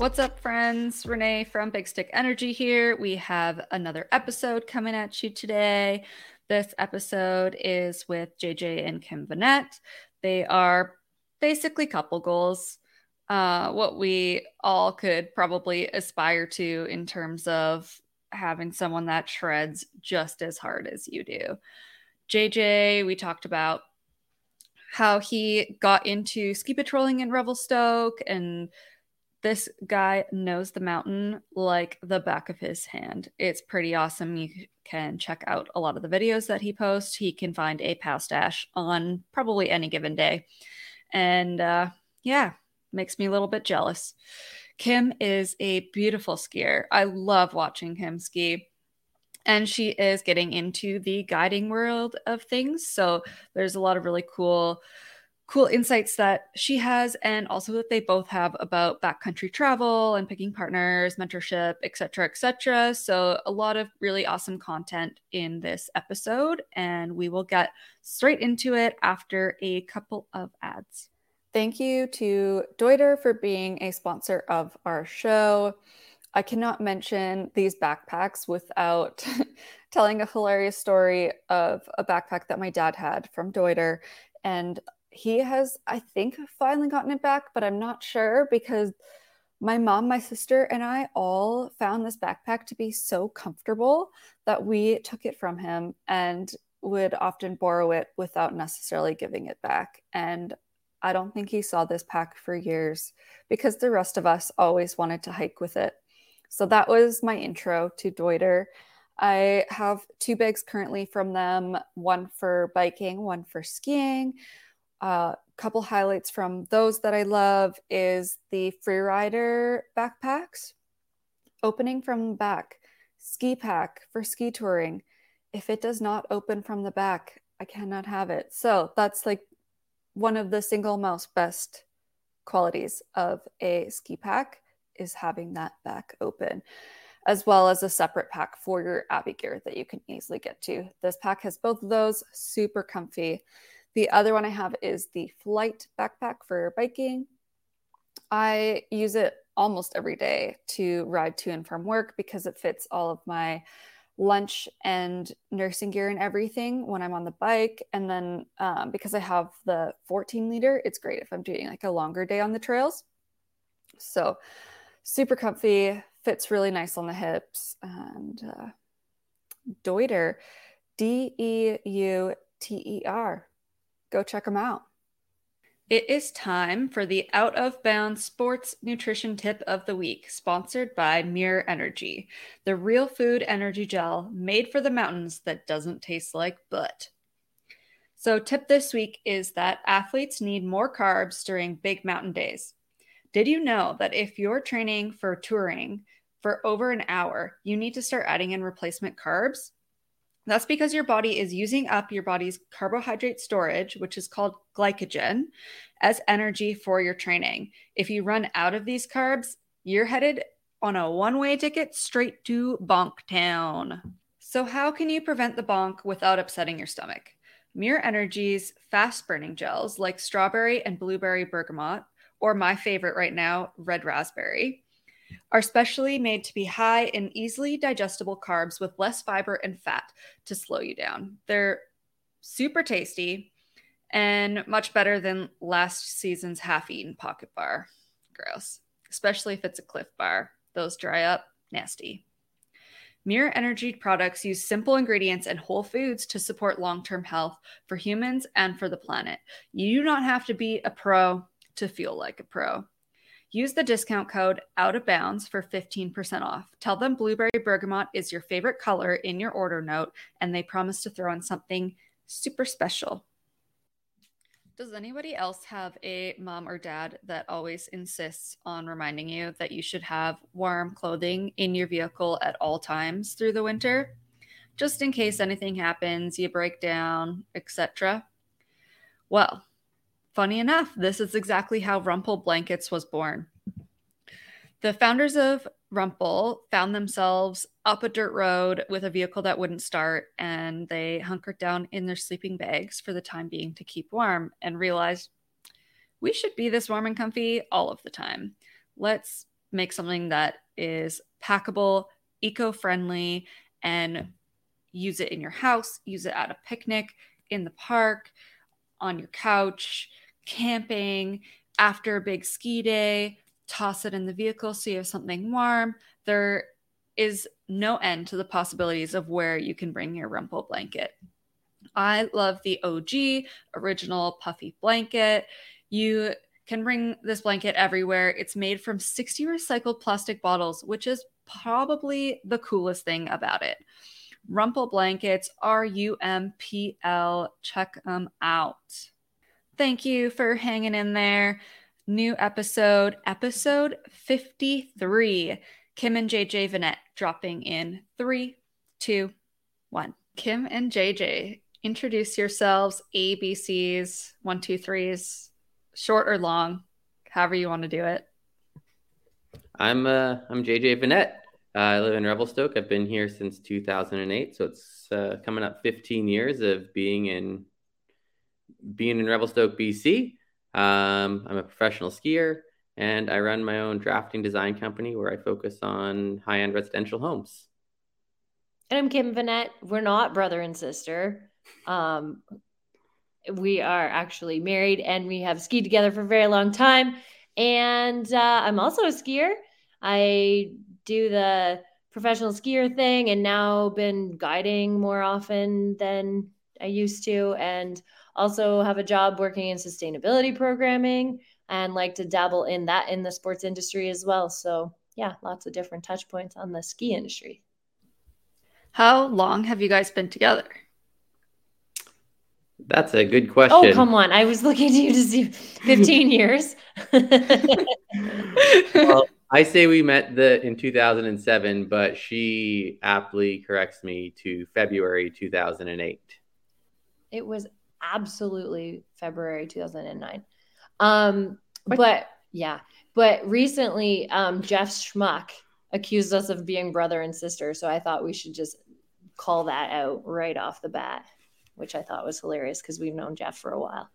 What's up, friends? Renee from Big Stick Energy here. We have another episode coming at you today. This episode is with JJ and Kim Vanette. They are basically couple goals, uh, what we all could probably aspire to in terms of having someone that shreds just as hard as you do. JJ, we talked about how he got into ski patrolling in Revelstoke and this guy knows the mountain like the back of his hand. It's pretty awesome. You can check out a lot of the videos that he posts. He can find a pow stash on probably any given day. And uh, yeah, makes me a little bit jealous. Kim is a beautiful skier. I love watching him ski. And she is getting into the guiding world of things. So there's a lot of really cool cool insights that she has and also that they both have about backcountry travel and picking partners mentorship etc etc so a lot of really awesome content in this episode and we will get straight into it after a couple of ads. Thank you to deuter for being a sponsor of our show. I cannot mention these backpacks without telling a hilarious story of a backpack that my dad had from deuter and he has, I think, finally gotten it back, but I'm not sure because my mom, my sister, and I all found this backpack to be so comfortable that we took it from him and would often borrow it without necessarily giving it back. And I don't think he saw this pack for years because the rest of us always wanted to hike with it. So that was my intro to Deuter. I have two bags currently from them one for biking, one for skiing. A uh, couple highlights from those that I love is the Freerider backpacks. Opening from the back, ski pack for ski touring. If it does not open from the back, I cannot have it. So that's like one of the single most best qualities of a ski pack is having that back open, as well as a separate pack for your Abbey gear that you can easily get to. This pack has both of those, super comfy. The other one I have is the Flight backpack for biking. I use it almost every day to ride to and from work because it fits all of my lunch and nursing gear and everything when I'm on the bike. And then um, because I have the 14 liter, it's great if I'm doing like a longer day on the trails. So super comfy, fits really nice on the hips. And uh, Deuter, D E U T E R. Go check them out. It is time for the Out of Bounds Sports Nutrition Tip of the Week, sponsored by Muir Energy, the real food energy gel made for the mountains that doesn't taste like butt. So, tip this week is that athletes need more carbs during big mountain days. Did you know that if you're training for touring for over an hour, you need to start adding in replacement carbs? That's because your body is using up your body's carbohydrate storage, which is called glycogen, as energy for your training. If you run out of these carbs, you're headed on a one way ticket straight to bonk town. So, how can you prevent the bonk without upsetting your stomach? Muir Energy's fast burning gels like strawberry and blueberry bergamot, or my favorite right now, red raspberry, are specially made to be high in easily digestible carbs with less fiber and fat to slow you down. They're super tasty and much better than last season's half eaten pocket bar. Gross, especially if it's a Clif bar. Those dry up, nasty. Muir Energy products use simple ingredients and whole foods to support long term health for humans and for the planet. You do not have to be a pro to feel like a pro. Use the discount code out of bounds for 15% off. Tell them blueberry bergamot is your favorite color in your order note, and they promise to throw in something super special. Does anybody else have a mom or dad that always insists on reminding you that you should have warm clothing in your vehicle at all times through the winter? Just in case anything happens, you break down, etc. Well, Funny enough, this is exactly how Rumpl Blankets was born. The founders of Rumpl found themselves up a dirt road with a vehicle that wouldn't start, and they hunkered down in their sleeping bags for the time being to keep warm and realized we should be this warm and comfy all of the time. Let's make something that is packable, eco friendly, and use it in your house, use it at a picnic, in the park, on your couch, camping, after a big ski day, toss it in the vehicle so you have something warm. There is no end to the possibilities of where you can bring your Rumpl blanket. I love the OG original puffy blanket. You can bring this blanket everywhere. It's made from 60 recycled plastic bottles, which is probably the coolest thing about it. Rumpl Blankets, R U M P L. Check them out. Thank you for hanging in there. New episode, episode 53. Kim and JJ Vanette dropping in three, two, one. Kim and JJ, introduce yourselves, ABCs, one, two, threes, short or long, however you want to do it. I'm uh, I'm JJ Vanette. Uh, I live in Revelstoke. I've been here since 2008, so it's uh, coming up 15 years of being in being in Revelstoke, BC. Um, I'm a professional skier, and I run my own drafting design company where I focus on high-end residential homes. And I'm Kim Vanette. We're not brother and sister. Um, we are actually married, and we have skied together for a very long time. And uh, I'm also a skier. I do the professional skier thing and now been guiding more often than I used to and also have a job working in sustainability programming and like to dabble in that in the sports industry as well. So, yeah, lots of different touch points on the ski industry. How long have you guys been together? That's a good oh, question. Oh, come on. I was looking to you to see 15 years. well, I say we met the in 2007, but she aptly corrects me to February 2008. It was absolutely February 2009. Um, but yeah, but recently, um, Jeff Schmuck accused us of being brother and sister. So I thought we should just call that out right off the bat, which I thought was hilarious because we've known Jeff for a while.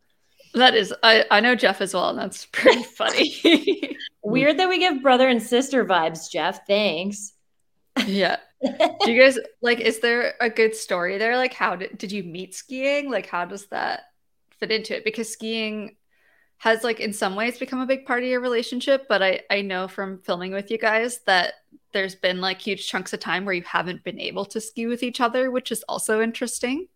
That is, I, I know Jeff as well, and that's pretty funny. Weird that we give brother and sister vibes, Jeff. Thanks. Yeah. Do you guys like, is there a good story there? Like, how did, did you meet skiing? Like, how does that fit into it? Because skiing has, like, in some ways become a big part of your relationship. But I, I know from filming with you guys that there's been like huge chunks of time where you haven't been able to ski with each other, which is also interesting.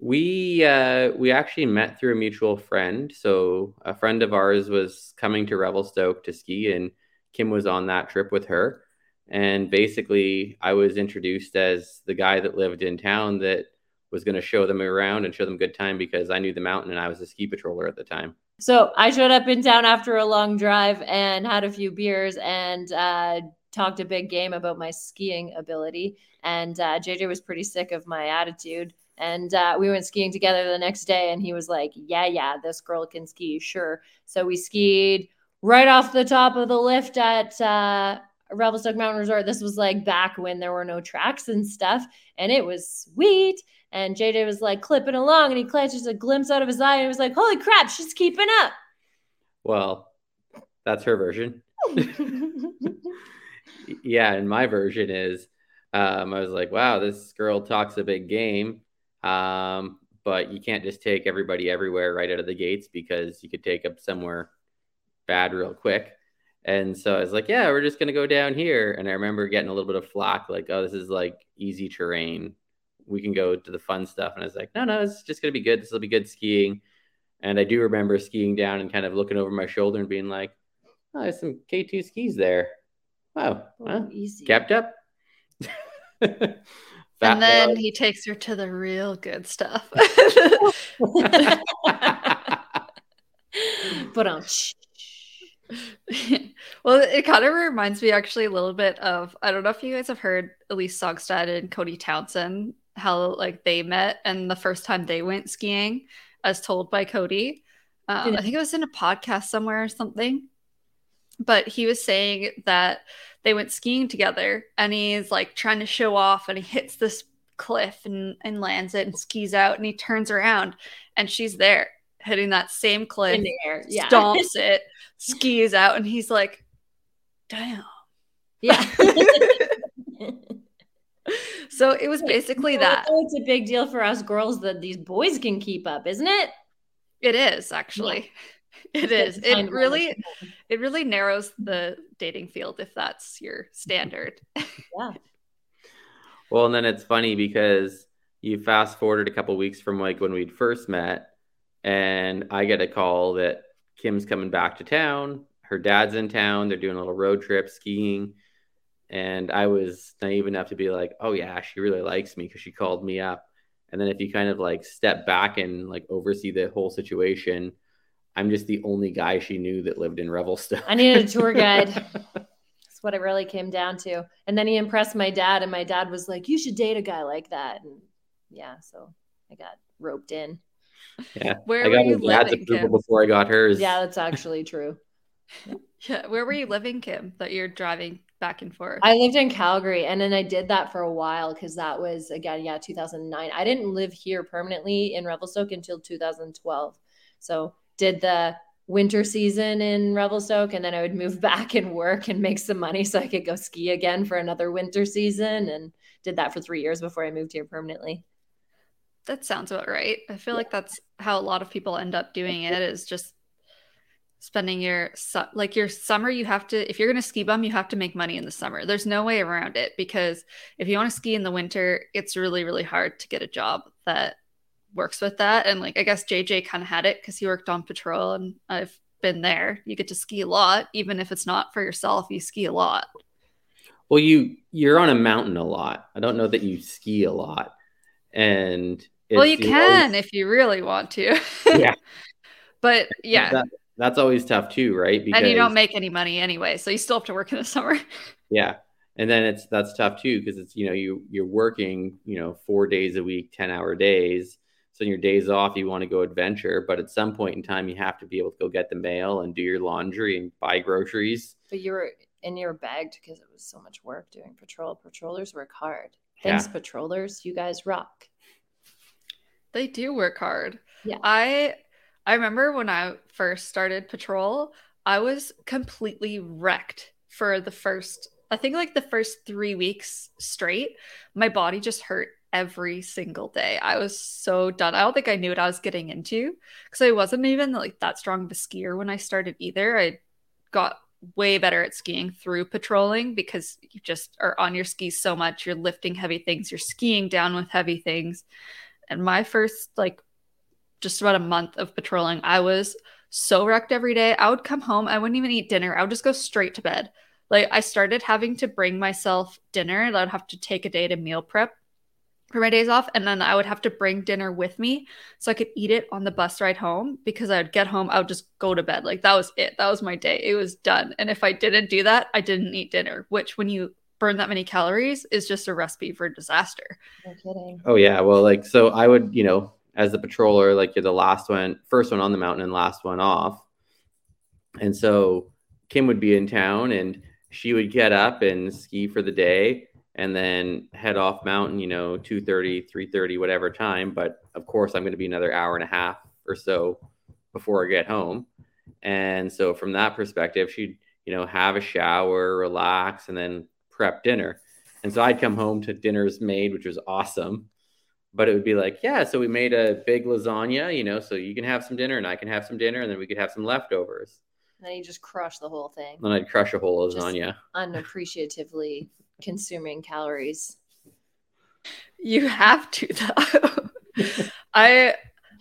We uh, we actually met through a mutual friend. So a friend of ours was coming to Revelstoke to ski, and Kim was on that trip with her. And basically, I was introduced as the guy that lived in town that was going to show them around and show them good time because I knew the mountain and I was a ski patroller at the time. So I showed up in town after a long drive and had a few beers and uh, talked a big game about my skiing ability. And uh, JJ was pretty sick of my attitude. And uh, we went skiing together the next day, and he was like, Yeah, yeah, this girl can ski, sure. So we skied right off the top of the lift at uh, Revelstoke Mountain Resort. This was like back when there were no tracks and stuff, and it was sweet. And JJ was like clipping along, and he catches a glimpse out of his eye, and he was like, Holy crap, she's keeping up. Well, that's her version. yeah, and my version is um, I was like, wow, this girl talks a big game. Um, but you can't just take everybody everywhere right out of the gates because you could take up somewhere bad real quick. And so I was like, yeah, we're just going to go down here. And I remember getting a little bit of flack, like, oh, this is like easy terrain. We can go to the fun stuff. And I was like, no, no, it's just going to be good. This will be good skiing. And I do remember skiing down and kind of looking over my shoulder and being like, oh, there's some K2 skis there. Wow. Well, easy. Kept up. and then he takes her to the real good stuff. but um well, it kind of reminds me actually a little bit of I don't know if you guys have heard Elyse Saugstad and Cody Townsend how like they met and the first time they went skiing, as told by Cody. Um, I think it was in a podcast somewhere or something. But he was saying that they went skiing together and he's like trying to show off and he hits this cliff and, and lands it and skis out and he turns around and she's there hitting that same cliff, yeah. stomps it, skis out, and he's like, damn. Yeah. so it was basically that. It's a big deal for us girls that these boys can keep up, isn't it? It is actually. Yeah. It is. It really it really narrows the dating field if that's your standard. Yeah. well, and then it's funny because you fast forwarded a couple weeks from like when we'd first met and I get a call that Kim's coming back to town. Her dad's in town. They're doing a little road trip skiing. And I was naive enough to be like, oh, yeah, she really likes me because she called me up. And then if you kind of like step back and like oversee the whole situation, I'm just the only guy she knew that lived in Revelstoke. I needed a tour guide. That's what it really came down to. And then he impressed my dad, and my dad was like, You should date a guy like that. And yeah, so I got roped in. Yeah. Where I got were you dad's living, approval Kim? before I got hers. Yeah, that's actually true. Yeah. Where were you living, Kim, that you're driving back and forth? I lived in Calgary and then I did that for a while because that was again, yeah, 2009. I didn't live here permanently in Revelstoke until 2012. So did the winter season in Revelstoke and then I would move back and work and make some money so I could go ski again for another winter season and did that for three years before I moved here permanently. That sounds about right. I feel like that's how a lot of people end up doing it is just spending your su- like your summer you have to if you're going to ski bum you have to make money in the summer. There's no way around it because if you want to ski in the winter, it's really really hard to get a job that works with that and like I guess JJ kind of had it cuz he worked on patrol and I've been there. You get to ski a lot even if it's not for yourself, you ski a lot. Well, you you're on a mountain a lot. I don't know that you ski a lot, and well, you you can always- if you really want to. Yeah. but yeah. that- that's always tough too, right? and you don't make any money anyway so you still have to work in the summer yeah, and then it's that's tough too because it's you know you you're working you know four days a week, ten hour days. So in your days off, you want to go adventure, but at some point in time, you have to be able to go get the mail and do your laundry and buy groceries. But you were and you were bagged because it was so much work doing patrol. Patrollers work hard. Thanks, Yeah. patrollers. You guys rock. They do work hard. Yeah. i i remember when i first started patrol i was completely wrecked for the first i think like the first three weeks straight. My body just hurt every single day. I was so done. I don't think i knew what i was getting into because i wasn't even like that strong of a skier when i started either. I got way better at skiing through patrolling because you just are on your skis so much. You're lifting heavy things. You're skiing down with heavy things and my first like just about a month of patrolling i was so wrecked every day. I would come home i wouldn't even eat dinner. I would just go straight to bed. Like i started having to bring myself dinner and i would have to take a day to meal prep for my days off. And then i would have to bring dinner with me so i could eat it on the bus ride home because i would get home i would just go to bed. Like that was it. That was my day. It was done. And if i didn't do that i didn't eat dinner which when you burn that many calories is just a recipe for disaster No kidding. Oh yeah, well, like so, I would you know as the patroller, like you're the last one, first one on the mountain and last one off, and so Kim would be in town and she would get up and ski for the day and then head off mountain, you know, 2.30, 3.30, whatever time. But of course, I'm going to be another hour and a half or so before I get home. And so from that perspective, she'd, you know, have a shower, relax, and then prep dinner. And so I'd come home to dinners made, which was awesome. But it would be like, yeah, so we made a big lasagna, you know, so you can have some dinner and I can have some dinner and then we could have some leftovers. And then you just crush the whole thing, Then I'd crush a whole Just- lasagna. unappreciatively consuming calories. You have to though. I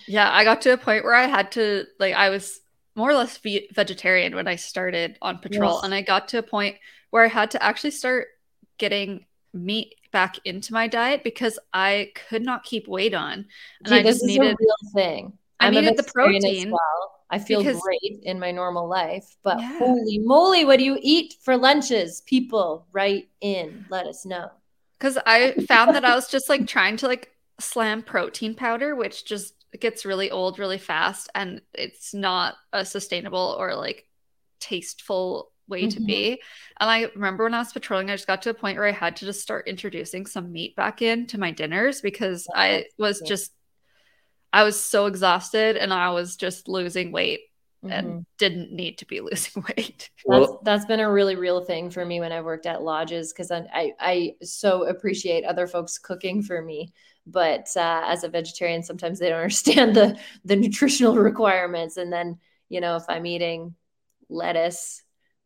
yeah, I got to a point where I had to like I was more or less ve- vegetarian when I started on patrol Yes. and I got to a point where I had to actually start getting meat back into my diet because I could not keep weight on and Gee, I this just is needed a real thing. I I'm needed the protein well. I feel because- great in my normal life, but Yeah. holy moly, what do you eat for lunches? People, write in, let us know. because I found that I was just like trying to like slam protein powder, which just gets really old really fast, and it's not a sustainable or like tasteful way to Mhm. be. And I remember when I was patrolling, I just got to a point where I had to just start introducing some meat back into my dinners because I was Yeah. just I was so exhausted and I was just losing weight and Mhm. didn't need to be losing weight. That's, that's been a really real thing for me when I worked at lodges because I, I I so appreciate other folks cooking for me, but uh, as a vegetarian, sometimes they don't understand the the nutritional requirements. And then you know, if I'm eating lettuce,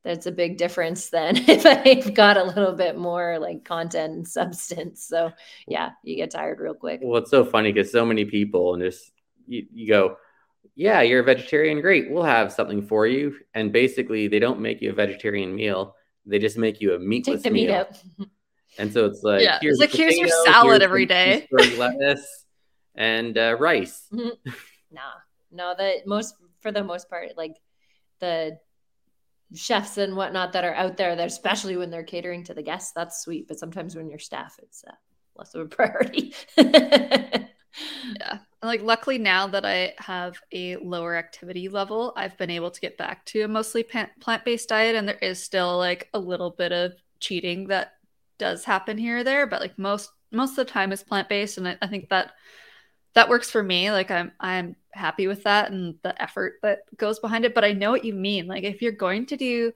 that's a big difference. Then if I've got a little bit more like content and substance, so yeah, you get tired real quick. well, it's so funny because so many people and just you, you go, yeah, you're a vegetarian. Great, we'll have something for you. And basically, they don't make you a vegetarian meal. They just make you a meatless Take the meat out. And so it's like, Yeah, it's a like, here's your salad here's every some day. cheeseburger lettuce and uh, rice. Nah, no, the most for the most part, like the chefs and whatnot that are out there, that especially when they're catering to the guests, that's sweet. But sometimes when you're staff, it's uh, less of a priority. Yeah. Like luckily now that I have a lower activity level, I've been able to get back to a mostly plant based diet and there is still like a little bit of cheating that does happen here or there, but like most most of the time is plant based and I, I think that that works for me. Like I'm I'm happy with that and the effort that goes behind it, but I know what you mean. Like if you're going to do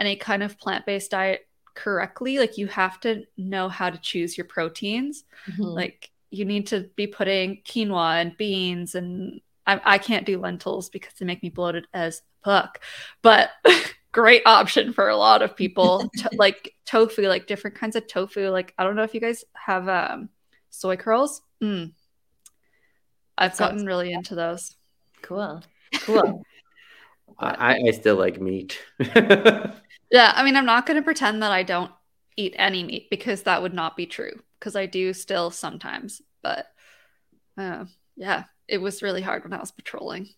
any kind of plant based diet correctly, like you have to know how to choose your proteins Mhm. like you need to be putting quinoa and beans and I, I can't do lentils because they make me bloated as fuck but great option for a lot of people to, like tofu like different kinds of tofu like i don't know if you guys have um soy curls mm. I've Sounds- gotten really into those cool, cool. I, I still like meat. yeah i mean i'm not going to pretend that i don't eat any meat because that would not be true because i do still sometimes but uh, yeah it was really hard when i was patrolling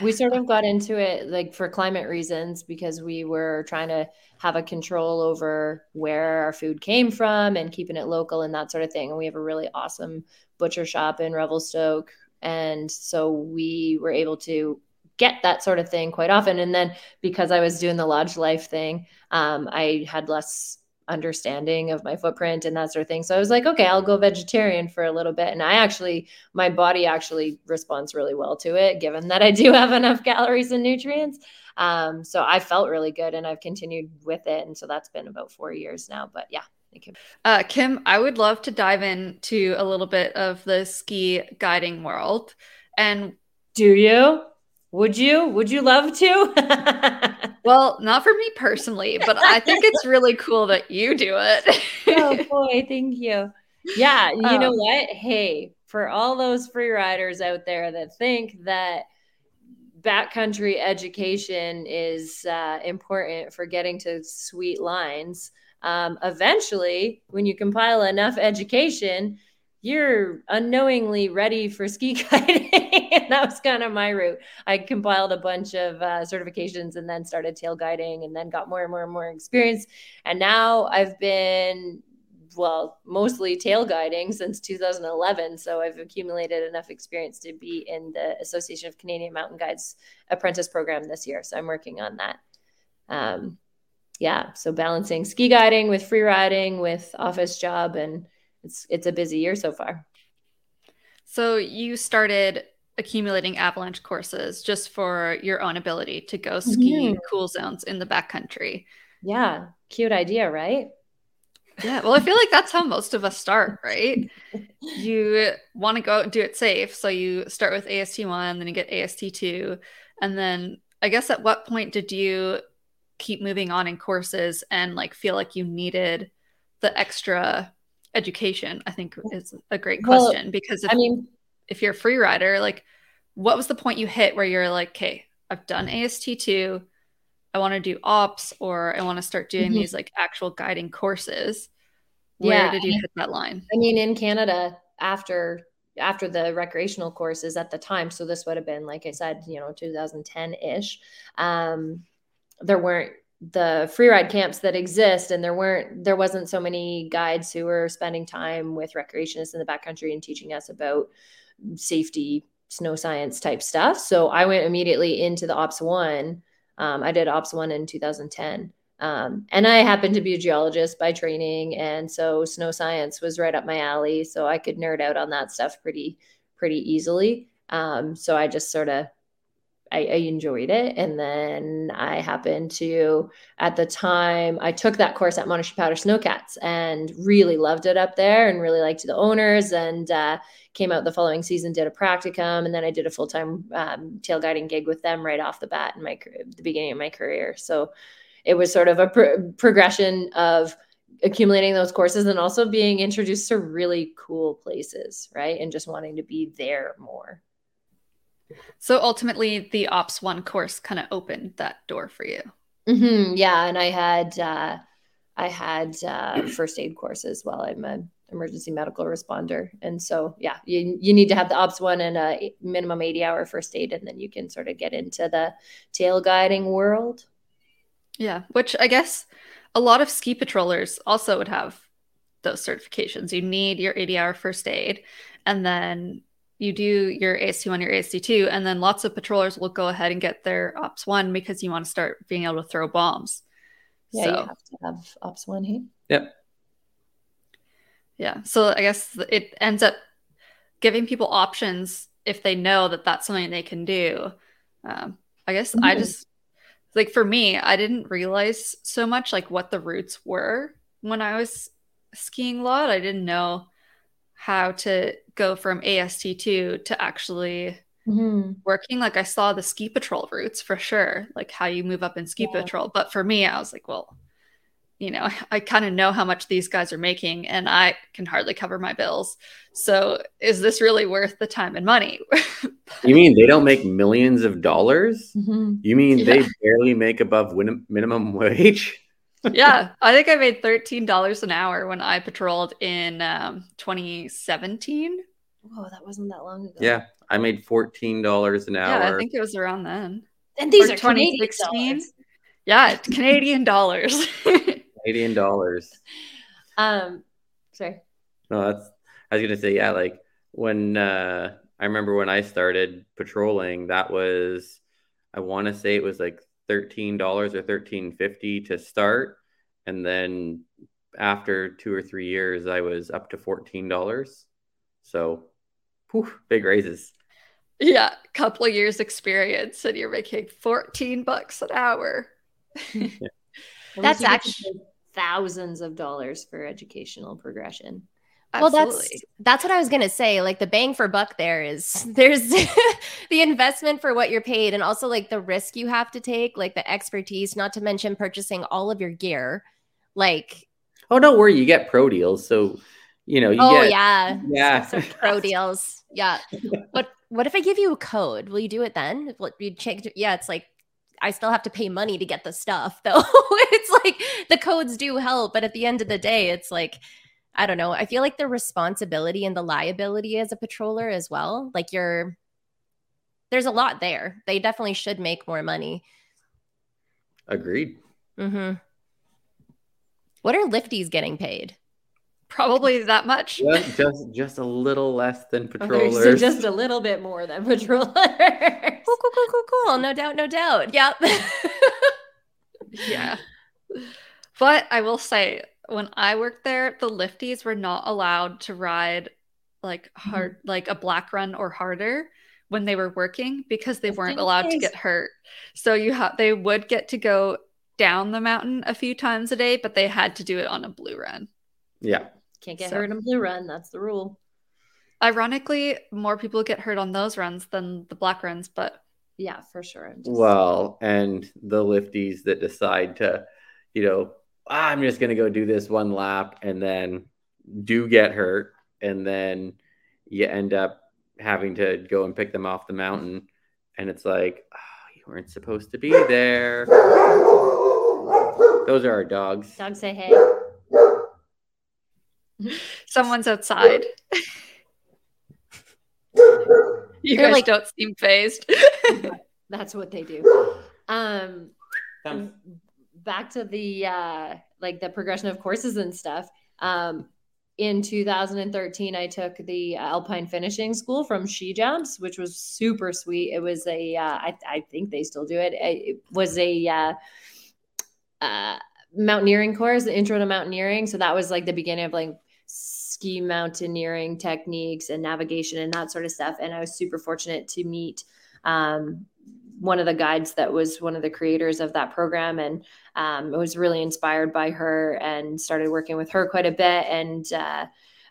we sort of got into it like for climate reasons because we were trying to have a control over where our food came from and keeping it local and that sort of thing. And we have a really awesome butcher shop in Revelstoke. And so we were able to get that sort of thing quite often. And then because I was doing the lodge life thing, um, I had less understanding of my footprint and that sort of thing. So I was like, okay, I'll go vegetarian for a little bit. And I actually, my body actually responds really well to it, given that I do have enough calories and nutrients. Um, so I felt really good and I've continued with it. And so that's been about four years now. But yeah, thank you. Uh, Kim, I would love to dive into a little bit of the ski guiding world. And Do you? Would you? Would you love to? well, not for me personally, but I think it's really cool that you do it. oh boy, thank you. Yeah, you know Um, what? Hey, for all those free riders out there that think that backcountry education is uh, important for getting to sweet lines, um, eventually, when you compile enough education, you're unknowingly ready for ski guiding. and that was kind of my route. I compiled a bunch of uh, certifications and then started tail guiding and then got more and more and more experience. And now I've been, well, mostly tail guiding since 2011. So I've accumulated enough experience to be in the Association of Canadian Mountain Guides apprentice program this year. So I'm working on that. Um, yeah, so balancing ski guiding with free riding with office job and it's it's a busy year so far. so you started accumulating avalanche courses just for your own ability to go ski Mhm. cool zones in the backcountry. Yeah, cute idea, right? Yeah, well, I feel like that's how most of us start, right? You want to go out and do it safe, so you start with AST one, then you get AST two, and then I guess at what point did you keep moving on in courses and like feel like you needed the extra education? I think is a great Well, question because if, I mean, if you're a free rider, like what was the point you hit where you're like, okay, I've done AST two, I want to do ops, or I want to start doing Mhm. these like actual guiding courses. Where Yeah, did you hit that line? I mean, in Canada, after after the recreational courses at the time, so this would have been, like I said, you know, 2010 ish. Um, there weren't the free ride camps that exist, and there weren't there wasn't so many guides who were spending time with recreationists in the backcountry and teaching us about safety, snow science type stuff. So I went immediately into the Ops One. Um, I did Ops One in 2010. Um, and I happened to be a geologist by training, and so snow science was right up my alley. So I could nerd out on that stuff pretty, pretty easily. Um, so I just sort of I, I, enjoyed it. And then I happened to, at the time, I took that course at Monashee Powder Snowcats and really loved it up there and really liked the owners and uh, came out the following season, did a practicum, and then I did a full time um, tail guiding gig with them right off the bat in my the beginning of my career. So it was sort of a progression of accumulating those courses and also being introduced to really cool places, right? And just wanting to be there more. So ultimately, the Ops One course kind of opened that door for you. Mm-hmm, yeah, and I had uh, I had uh, first aid courses while I'm an emergency medical responder, and so yeah, you you need to have the Ops One and a minimum eighty hour first aid, and then you can sort of get into the tail guiding world. Yeah, which I guess a lot of ski patrollers also would have those certifications. You need your 80 hour first aid, and then you do your AST1, your AST2, and then lots of patrollers will go ahead and get their Ops 1 because you want to start being able to throw bombs. Yeah, so, you have to have Ops 1 here. Yep. Yeah. So I guess it ends up giving people options if they know that that's something they can do. Um, I guess mm-hmm. I just like for me, I didn't realize so much like what the routes were when I was skiing a lot. I didn't know how to go from AST2 to actually mm-hmm. working. Like I saw the ski patrol routes for sure, like how you move up in ski yeah. patrol. But for me, I was like, well, you know, I kind of know how much these guys are making and I can hardly cover my bills. So is this really worth the time and money? you mean they don't make millions of dollars? Mm-hmm. You mean yeah. they barely make above win- minimum wage? Yeah, I think I made $13 an hour when I patrolled in um, 2017. Whoa, that wasn't that long ago. Yeah, I made $14 an hour. Yeah, I think it was around then. And these or are 2016. Yeah, Canadian dollars. Canadian dollars. Um, sorry. No, that's. I was gonna say yeah. Like when uh, I remember when I started patrolling, that was I want to say it was like thirteen dollars or thirteen fifty to start, and then after two or three years, I was up to fourteen dollars. So, whew, big raises. Yeah, couple of years experience, and you're making fourteen bucks an hour. yeah. That's actually thousands of dollars for educational progression. Absolutely. Well, that's that's what I was gonna say. Like the bang for buck there is there's the investment for what you're paid, and also like the risk you have to take, like the expertise. Not to mention purchasing all of your gear. Like, oh, don't worry, you get pro deals. So, you know, you oh get, yeah, yeah, some pro deals. Yeah, but what if I give you a code? Will you do it then? Will you change? Yeah, it's like I still have to pay money to get the stuff though. it's like the codes do help, but at the end of the day, it's like I don't know. I feel like the responsibility and the liability as a patroller as well. Like you're there's a lot there. They definitely should make more money. Agreed. Mm-hmm. What are lifties getting paid? Probably that much. Just, just, just a little less than patrollers. Okay, so just a little bit more than patrollers. cool, cool, cool, cool, cool. No doubt, no doubt. Yep. yeah. But I will say, when I worked there, the lifties were not allowed to ride like hard, mm-hmm. like a black run or harder when they were working because they weren't allowed to get hurt. So you have they would get to go down the mountain a few times a day, but they had to do it on a blue run. Yeah. Can't get so, hurt in a blue run. That's the rule. Ironically, more people get hurt on those runs than the black runs, but yeah, for sure. Just... Well, and the lifties that decide to, you know, I'm just gonna go do this one lap and then do get hurt, and then you end up having to go and pick them off the mountain, and it's like, oh, you weren't supposed to be there. Those are our dogs. Dogs say hey. Someone's outside. you They're guys like, don't seem phased. That's what they do. Um, back to the uh, like the progression of courses and stuff. Um, in 2013, I took the Alpine Finishing School from She Jumps, which was super sweet. It was a, uh, I, I think they still do it. It was a uh, uh, mountaineering course, the intro to mountaineering. So that was like the beginning of like ski mountaineering techniques and navigation and that sort of stuff. And I was super fortunate to meet um, one of the guides that was one of the creators of that program, and um, was really inspired by her and started working with her quite a bit. And uh,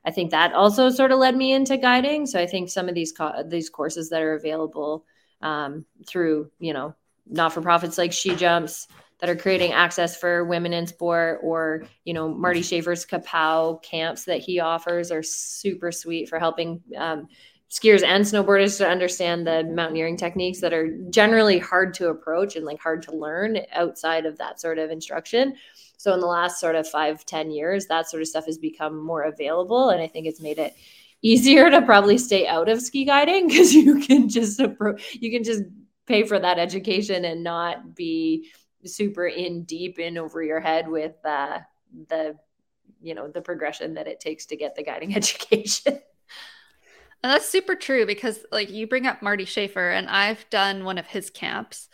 I think that also sort of led me into guiding. So I think some of these co- these courses that are available um, through you know not for profits like She Jumps that are creating access for women in sport or you know marty schaefer's kapow camps that he offers are super sweet for helping um, skiers and snowboarders to understand the mountaineering techniques that are generally hard to approach and like hard to learn outside of that sort of instruction. So in the last sort of five ten years that sort of stuff has become more available and i think it's made it easier to probably stay out of ski guiding because you can just approach you can just pay for that education and not be super in deep in over your head with uh, the you know the progression that it takes to get the guiding education and that's super true because like you bring up marty schaefer and i've done one of his camps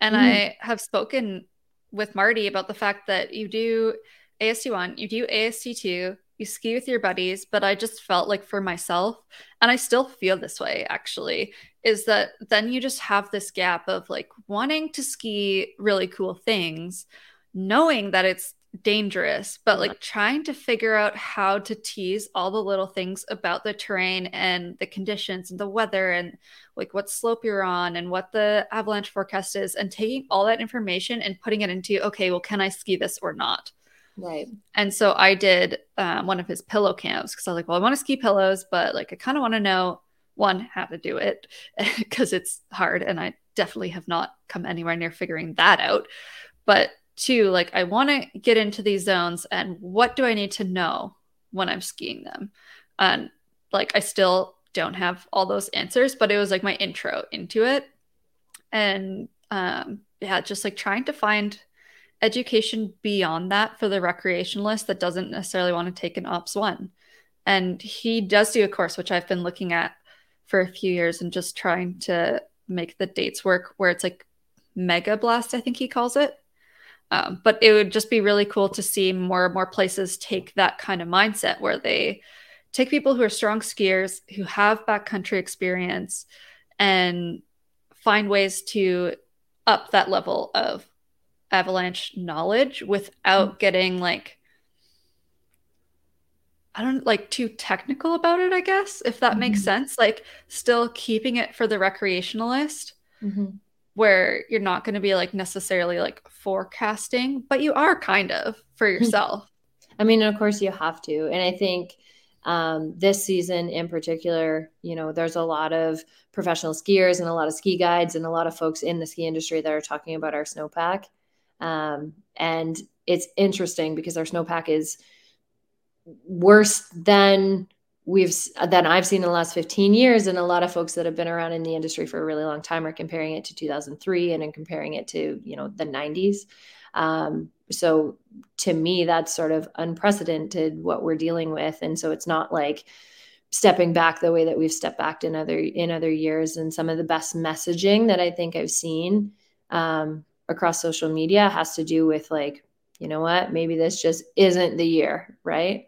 and mm. i have spoken with marty about the fact that you do ast1 you do ast2 you ski with your buddies but i just felt like for myself and i still feel this way actually is that then you just have this gap of like wanting to ski really cool things knowing that it's dangerous but like trying to figure out how to tease all the little things about the terrain and the conditions and the weather and like what slope you're on and what the avalanche forecast is and taking all that information and putting it into okay well can i ski this or not Right. And so I did um, one of his pillow camps because I was like, well, I want to ski pillows, but like I kind of want to know one how to do it because it's hard, and I definitely have not come anywhere near figuring that out. But two, like I want to get into these zones, and what do I need to know when I'm skiing them? And like I still don't have all those answers, but it was like my intro into it, and um, yeah, just like trying to find education beyond that for the recreationalist that doesn't necessarily want to take an ops one. And he does do a course, which I've been looking at for a few years and just trying to make the dates work where it's like mega blast, I think he calls it. Um, but it would just be really cool to see more and more places take that kind of mindset where they take people who are strong skiers, who have backcountry experience, and find ways to up that level of avalanche knowledge without mm-hmm. getting like I don't like too technical about it, I guess, if that mm-hmm. makes sense. Like still keeping it for the recreationalist mm-hmm. Where you're not going to be like necessarily like forecasting, but you are kind of for hmm. yourself. I mean, of course you have to. And I think um, this season in particular, you know, there's a lot of professional skiers and a lot of ski guides and a lot of folks in the ski industry that are talking about our snowpack. Um, and it's interesting because our snowpack is worse than we've that I've seen in the last 15 years. And a lot of folks that have been around in the industry for a really long time are comparing it to 2003 and then comparing it to, you know, the 90s. Um, so to me, that's sort of unprecedented what we're dealing with. And so it's not like stepping back the way that we've stepped back in other in other years. And some of the best messaging that I think I've seen um, across social media has to do with like, you know what, maybe this just isn't the year, right?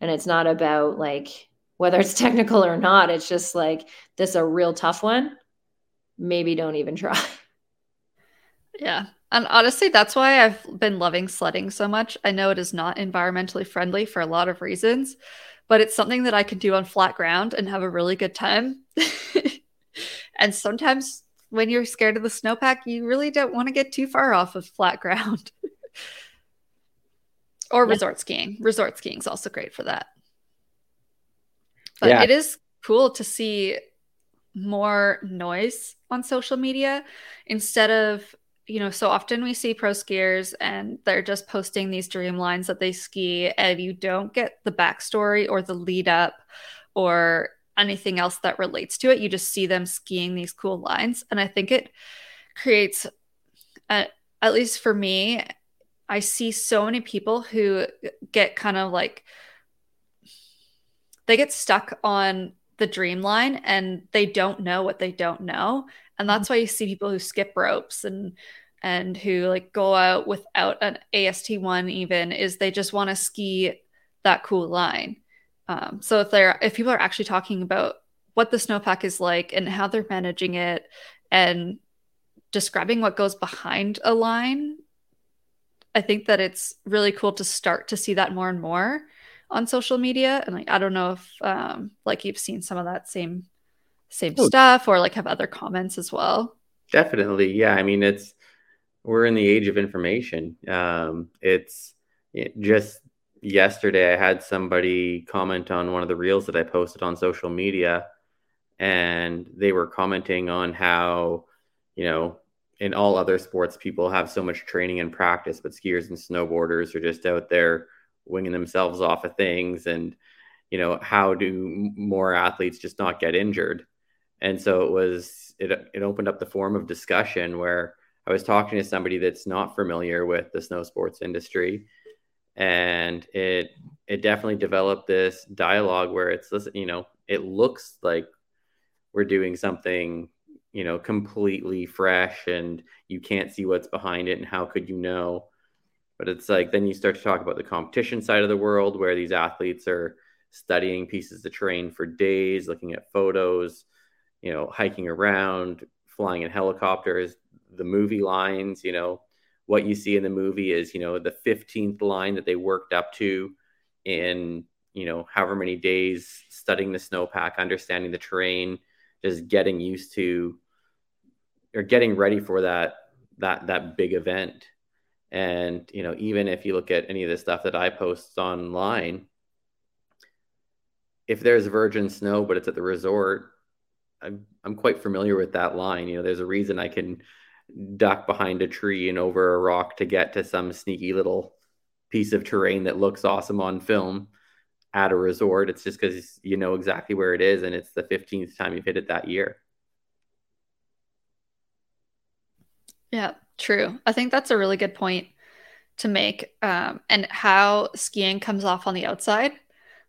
And it's not about like whether it's technical or not. It's just like this is a real tough one. Maybe don't even try. Yeah. And honestly, that's why I've been loving sledding so much. I know it is not environmentally friendly for a lot of reasons, but it's something that I can do on flat ground and have a really good time. and sometimes when you're scared of the snowpack, you really don't want to get too far off of flat ground. or resort skiing. Resort skiing is also great for that. But yeah. it is cool to see more noise on social media instead of you know so often we see pro skiers and they're just posting these dream lines that they ski and you don't get the backstory or the lead up or anything else that relates to it. You just see them skiing these cool lines. And I think it creates, a, at least for me, I see so many people who get kind of like, they get stuck on the dream line and they don't know what they don't know. And that's why you see people who skip ropes and and who like go out without an AST1 even is they just want to ski that cool line. Um, so if they're if people are actually talking about what the snowpack is like and how they're managing it and describing what goes behind a line. I think that it's really cool to start to see that more and more on social media. And like I don't know if um like you've seen some of that same same Oh. stuff or like have other comments as well. Definitely. Yeah. I mean, it's, we're in the age of information. Um, it's it, just yesterday, I had somebody comment on one of the reels that I posted on social media, and they were commenting on how, you know, in all other sports, people have so much training and practice, but skiers and snowboarders are just out there winging themselves off of things. And, you know, how do more athletes just not get injured? And so it was, it, it opened up the form of discussion where I was talking to somebody that's not familiar with the snow sports industry. And it, it definitely developed this dialogue where it's, listen, you know, it looks like we're doing something you know completely fresh and you can't see what's behind it and how could you know but it's like then you start to talk about the competition side of the world where these athletes are studying pieces of terrain for days looking at photos you know hiking around flying in helicopters the movie lines you know. What you see in the movie is you know the 15th line that they worked up to in you know however many days studying the snowpack understanding the terrain just getting used to or getting ready for that that that big event and you know even if you look at any of the stuff that i post online if there's virgin snow but it's at the resort i'm, I'm quite familiar with that line. You know there's a reason i can duck behind a tree and over a rock to get to some sneaky little piece of terrain that looks awesome on film at a resort. It's just because you know exactly where it is and it's the 15th time you've hit it that year Yeah, true. I think that's a really good point to make. Um, and how skiing comes off on the outside.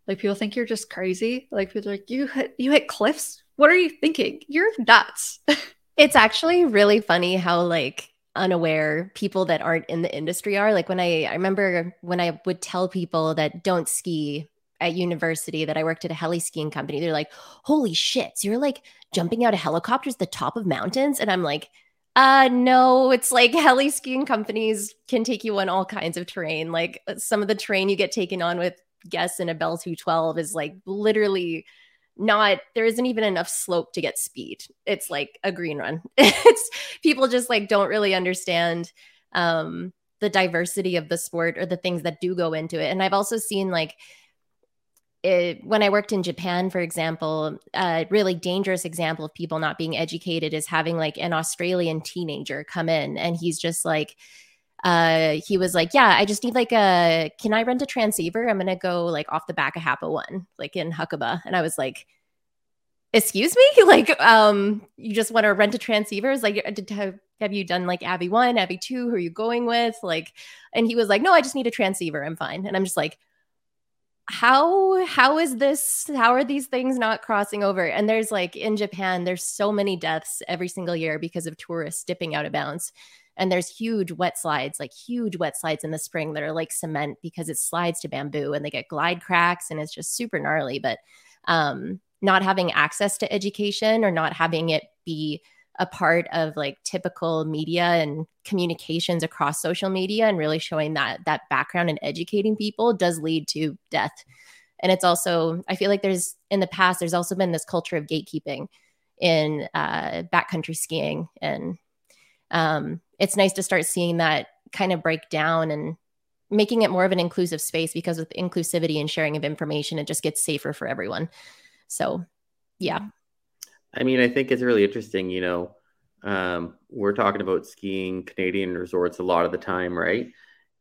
Like people think you're just crazy. Like people are like, you hit you hit cliffs. What are you thinking? You're nuts. It's actually really funny how like unaware people that aren't in the industry are. Like when I I remember when I would tell people that don't ski at university that I worked at a heli skiing company, they're like, "Holy shit, so you're like jumping out of helicopters the top of mountains?" And I'm like, uh no, it's like heli skiing companies can take you on all kinds of terrain. Like some of the terrain you get taken on with guests in a Bell 212 is like literally not there isn't even enough slope to get speed. It's like a green run. it's people just like don't really understand um the diversity of the sport or the things that do go into it. And I've also seen like it, when I worked in Japan, for example, a really dangerous example of people not being educated is having like an Australian teenager come in and he's just like, uh, he was like, Yeah, I just need like a, can I rent a transceiver? I'm going to go like off the back of Happo-one, like in Hakuba. And I was like, Excuse me? Like, um, you just want to rent a transceiver? It's like, have, have you done like Abby one, Abby two? Who are you going with? Like, and he was like, No, I just need a transceiver. I'm fine. And I'm just like, how how is this how are these things not crossing over? And there's like in japan there's so many deaths every single year because of tourists dipping out of bounds. And there's huge wet slides like huge wet slides in the spring that are like cement because it slides to bamboo and they get glide cracks and it's just super gnarly. But um not having access to education or not having it be a part of like typical media and communications across social media and really showing that that background and educating people does lead to death. And it's also i feel like there's in the past there's also been this culture of gatekeeping in uh, backcountry skiing. And um, it's nice to start seeing that kind of break down and making it more of an inclusive space because with inclusivity and sharing of information it just gets safer for everyone. So yeah I mean, I think it's really interesting. You know, um, we're talking about skiing Canadian resorts a lot of the time, right?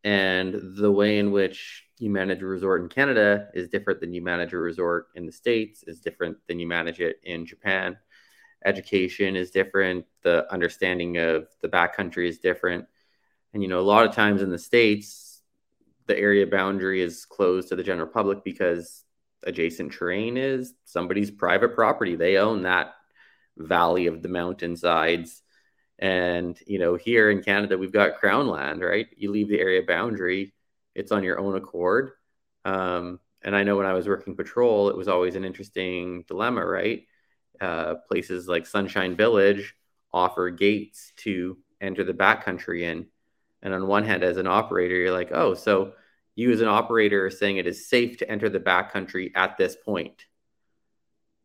And the way in which you manage a resort in Canada is different than you manage a resort in the States, is different than you manage it in Japan. Education is different. The understanding of the backcountry is different. And, you know, a lot of times in the States, the area boundary is closed to the general public because adjacent terrain is somebody's private property. They own that valley of the mountainsides. And, you know, here in Canada, we've got crown land, right? You leave the area boundary, it's on your own accord. Um, and I know when I was working patrol, it was always an interesting dilemma, right? Uh, places like Sunshine Village, offer gates to enter the backcountry in. And on one hand, as an operator, you're like, oh, so you as an operator are saying it is safe to enter the backcountry at this point.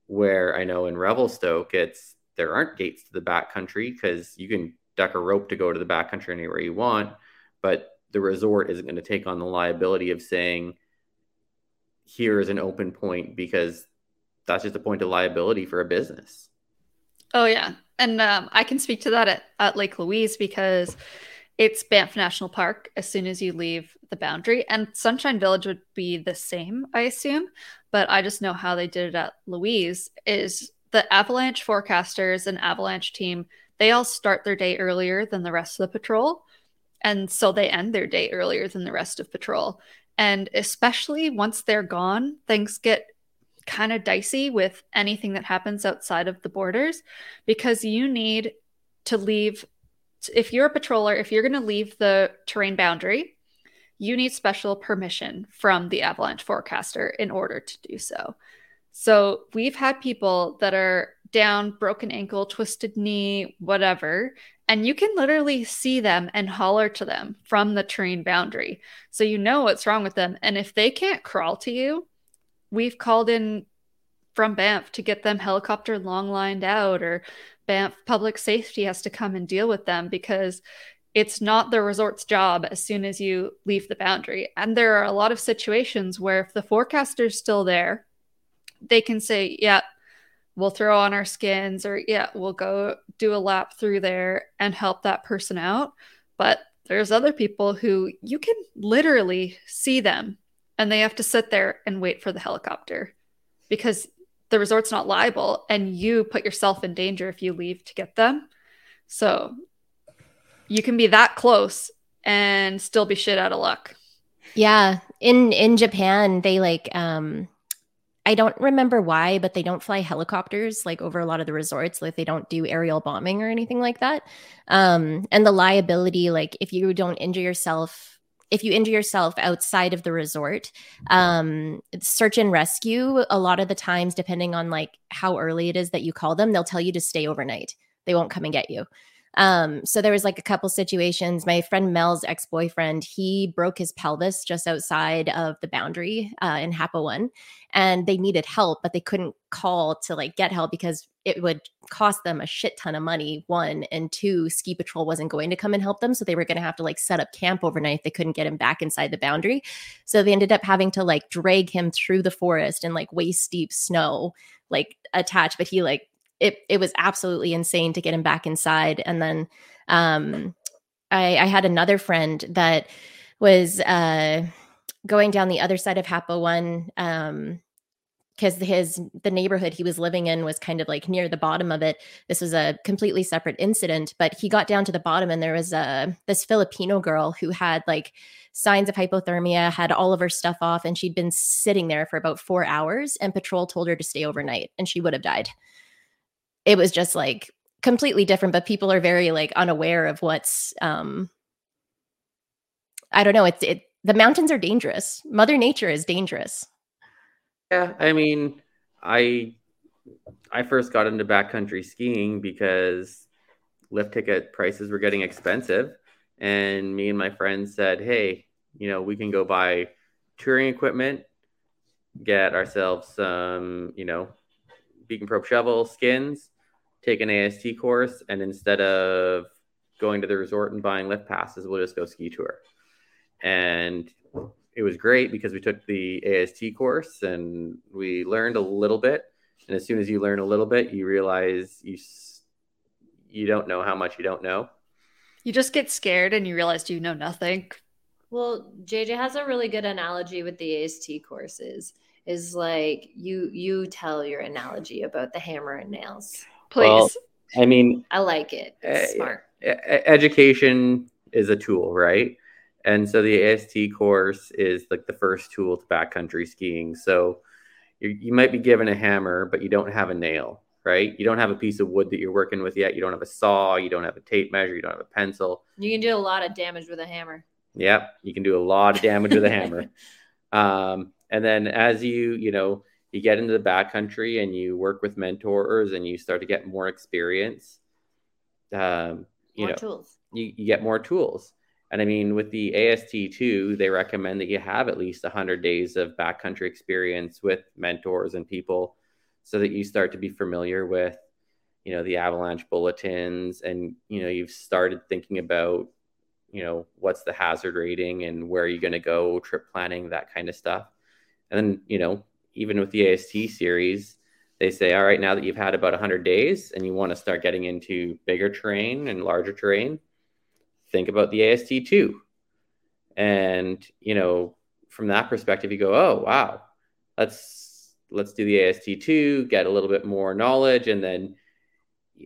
Where I know in Revelstoke, it's there aren't gates to the backcountry because you can duck a rope to go to the backcountry anywhere you want, but the resort isn't going to take on the liability of saying here is an open point because that's just a point of liability for a business. Oh yeah, and um, I can speak to that at, at Lake Louise because it's Banff National Park as soon as you leave the boundary, and Sunshine Village would be the same, I assume. But I just know how they did it at Louise is the avalanche forecasters and avalanche team they all start their day earlier than the rest of the patrol and so they end their day earlier than the rest of patrol and especially once they're gone things get kind of dicey with anything that happens outside of the borders because you need to leave if you're a patroller if you're going to leave the terrain boundary you need special permission from the avalanche forecaster in order to do so so we've had people that are down, broken ankle, twisted knee, whatever, and you can literally see them and holler to them from the terrain boundary. So you know what's wrong with them. And if they can't crawl to you, we've called in from Banff to get them helicopter long lined out, or Banff Public Safety has to come and deal with them because it's not the resort's job as soon as you leave the boundary. And there are a lot of situations where if the forecaster's still there, they can say, yeah, we'll throw on our skins or yeah, we'll go do a lap through there and help that person out. But there's other people who you can literally see them and they have to sit there and wait for the helicopter because the resort's not liable and you put yourself in danger if you leave to get them. So you can be that close and still be shit out of luck. Yeah. In in Japan, they like um I don't remember why, but they don't fly helicopters like over a lot of the resorts. Like they don't do aerial bombing or anything like that. Um, and the liability, like if you don't injure yourself, if you injure yourself outside of the resort, um, search and rescue, a lot of the times, depending on like how early it is that you call them, they'll tell you to stay overnight. They won't come and get you. Um, so there was like a couple situations. My friend Mel's ex boyfriend, he broke his pelvis just outside of the boundary uh, in Happo-one, and they needed help, but they couldn't call to like get help because it would cost them a shit ton of money. One and two, ski patrol wasn't going to come and help them, so they were going to have to like set up camp overnight they couldn't get him back inside the boundary. So they ended up having to like drag him through the forest in like waist deep snow, like attached. But he like it it was absolutely insane to get him back inside. And then um, I, I had another friend that was uh, going down the other side of Happo-one um, because his the neighborhood he was living in was kind of like near the bottom of it. This was a completely separate incident, but he got down to the bottom and there was a this Filipino girl who had like signs of hypothermia, had all of her stuff off, and she'd been sitting there for about four hours. And patrol told her to stay overnight, and she would have died it was just like completely different but people are very like unaware of what's um i don't know it's it the mountains are dangerous. Mother nature is dangerous. Yeah i mean i i first got into backcountry skiing because lift ticket prices were getting expensive and me and my friends said hey you know we can go buy touring equipment get ourselves some you know beacon probe shovel skins take an AST course, and instead of going to the resort and buying lift passes, we'll just go ski tour. And it was great because we took the AST course and we learned a little bit. And as soon as you learn a little bit, you realize you you don't know how much you don't know. You just get scared and you realize you know nothing. Well, JJ has a really good analogy with the AST courses. Is like you you tell your analogy about the hammer and nails. Please. Well, I mean, I like it. It's uh, smart. Education is a tool, right? And so the AST course is like the first tool to backcountry skiing. So you might be given a hammer, but you don't have a nail, right? You don't have a piece of wood that you're working with yet. You don't have a saw. You don't have a tape measure. You don't have a pencil. You can do a lot of damage with a hammer. Yep, you can do a lot of damage with a hammer. Um, and then as you, you know, you get into the backcountry and you work with mentors and you start to get more experience um, you More know, tools. you, you get more tools. And I mean, with the AST2, they recommend that you have at least 100 days of backcountry experience with mentors and people so that you start to be familiar with, you know, the avalanche bulletins and, you know, you've started thinking about, you know, what's the hazard rating and where are you going to go, trip planning, that kind of stuff. And then, you know, even with the AST series, they say, all right, now that you've had about 100 days and you want to start getting into bigger terrain and larger terrain, think about the AST2. And, you know, from that perspective, you go, oh, wow, let's let's do the AST2, get a little bit more knowledge, and then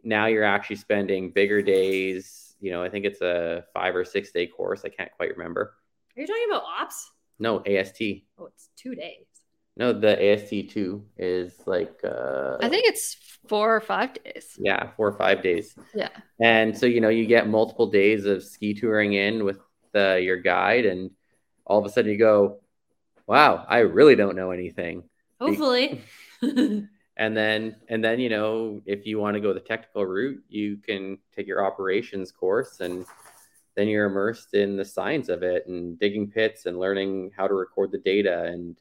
now you're actually spending bigger days. You know, I think it's a five or six day course. I can't quite remember. Are you talking about ops? No, AST. Oh, it's two days. No, the AST2 is like uh I think it's four or five days. yeah, four or five days. Yeah. And so, you know, you get multiple days of ski touring in with the, your guide, and all of a sudden you go, wow, I really don't know anything. Hopefully. And then, and then, you know, if you want to go the technical route, you can take your operations course and then you're immersed in the science of it and digging pits and learning how to record the data. And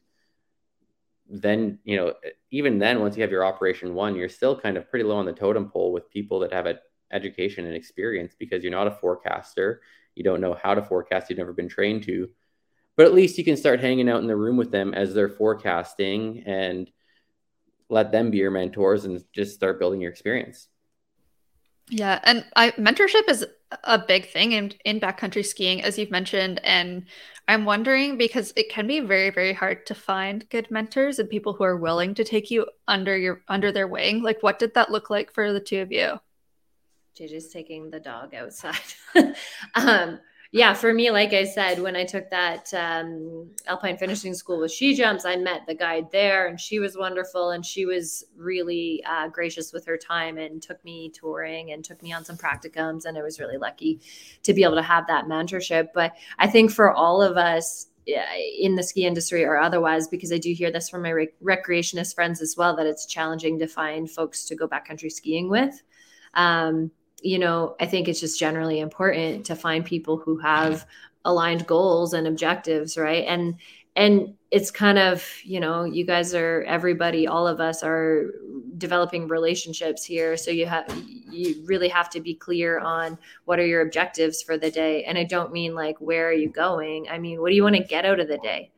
then, you know, even then, once you have your operation one, you're still kind of pretty low on the totem pole with people that have a education and experience because you're not a forecaster. You don't know how to forecast. You've never been trained to, but at least you can start hanging out in the room with them as they're forecasting and let them be your mentors and just start building your experience. Yeah, and I mentorship is a big thing in in backcountry skiing, as you've mentioned, and I'm wondering because it can be very, very hard to find good mentors and people who are willing to take you under your under their wing. Like, what did that look like for the two of you? JJ's taking the dog outside. um, yeah, for me, like I said, when I took that um, alpine finishing school with SheJumps, I met the guide there, and she was wonderful, and she was really uh, gracious with her time and took me touring and took me on some practicums, and I was really lucky to be able to have that mentorship. But I think for all of us in the ski industry or otherwise, because I do hear this from my rec- recreationist friends as well, that it's challenging to find folks to go backcountry skiing with. Um, you know, I think it's just generally important to find people who have aligned goals and objectives, right? And and it's kind of, you know, you guys are everybody, all of us are developing relationships here. So you have you really have to be clear on what are your objectives for the day. And I don't mean like where are you going? I mean, what do you want to get out of the day?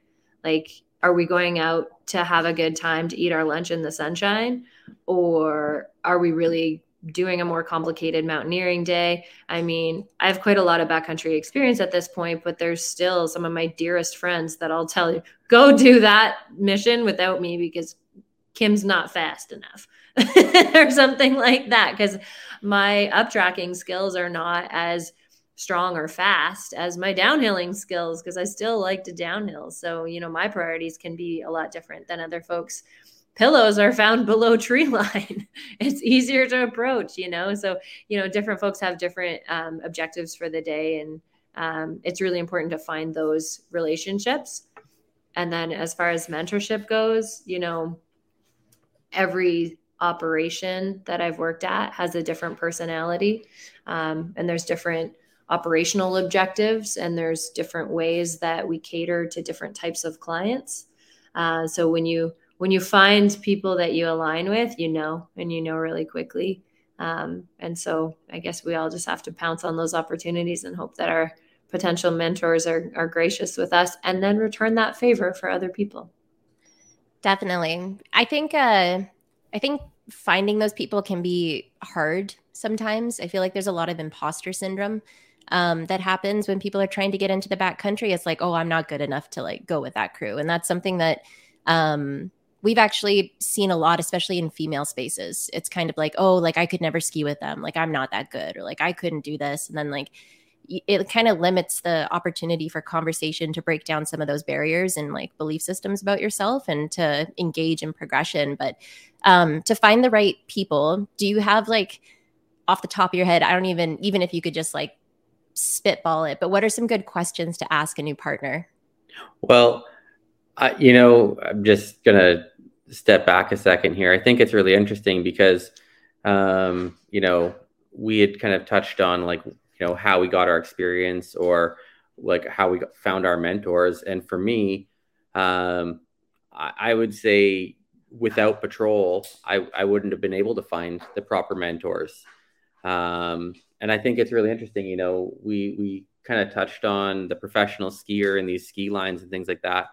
Like are we going out to have a good time to eat our lunch in the sunshine or are we really doing a more complicated mountaineering day. I mean, I have quite a lot of backcountry experience at this point, but there's still some of my dearest friends that I'll tell you, go do that mission without me because Kim's not fast enough or something like that. Because my uptracking skills are not as strong or fast as my downhilling skills because I still like to downhill. So, you know, my priorities can be a lot different than other folks pillows are found below tree line. it's easier to approach, you know? So, you know, different folks have different um, objectives for the day. And um, it's really important to find those relationships. And then as far as mentorship goes, you know, every operation that I've worked at has a different personality. Um, and there's different operational objectives, and there's different ways that we cater to different types of clients. Uh, so when you when you find people that you align with, you know, and you know really quickly. Um, and so I guess we all just have to pounce on those opportunities and hope that our potential mentors are, are gracious with us and then return that favor for other people. Definitely. I think, uh, I think finding those people can be hard sometimes. I feel like there's a lot of imposter syndrome um, that happens when people are trying to get into the back country. It's like, oh, I'm not good enough to like go with that crew. And that's something that, um, we've actually seen a lot, especially in female spaces. It's kind of like, oh, like I could never ski with them. Like I'm not that good, or like I couldn't do this. And then like it kind of limits the opportunity for conversation to break down some of those barriers and like belief systems about yourself and to engage in progression. But um, to find the right people, do you have like off the top of your head? I don't even, even if you could just like spitball it, but what are some good questions to ask a new partner? Well, I, you know, I'm just gonna step back a second here. I think it's really interesting because, um, you know, we had kind of touched on like you know how we got our experience or like how we found our mentors. And for me um, I, I, would say without patrol I, I wouldn't have been able to find the proper mentors. Um, and i think it's really interesting you know we we kind of touched on the professional skier and these ski lines and things like that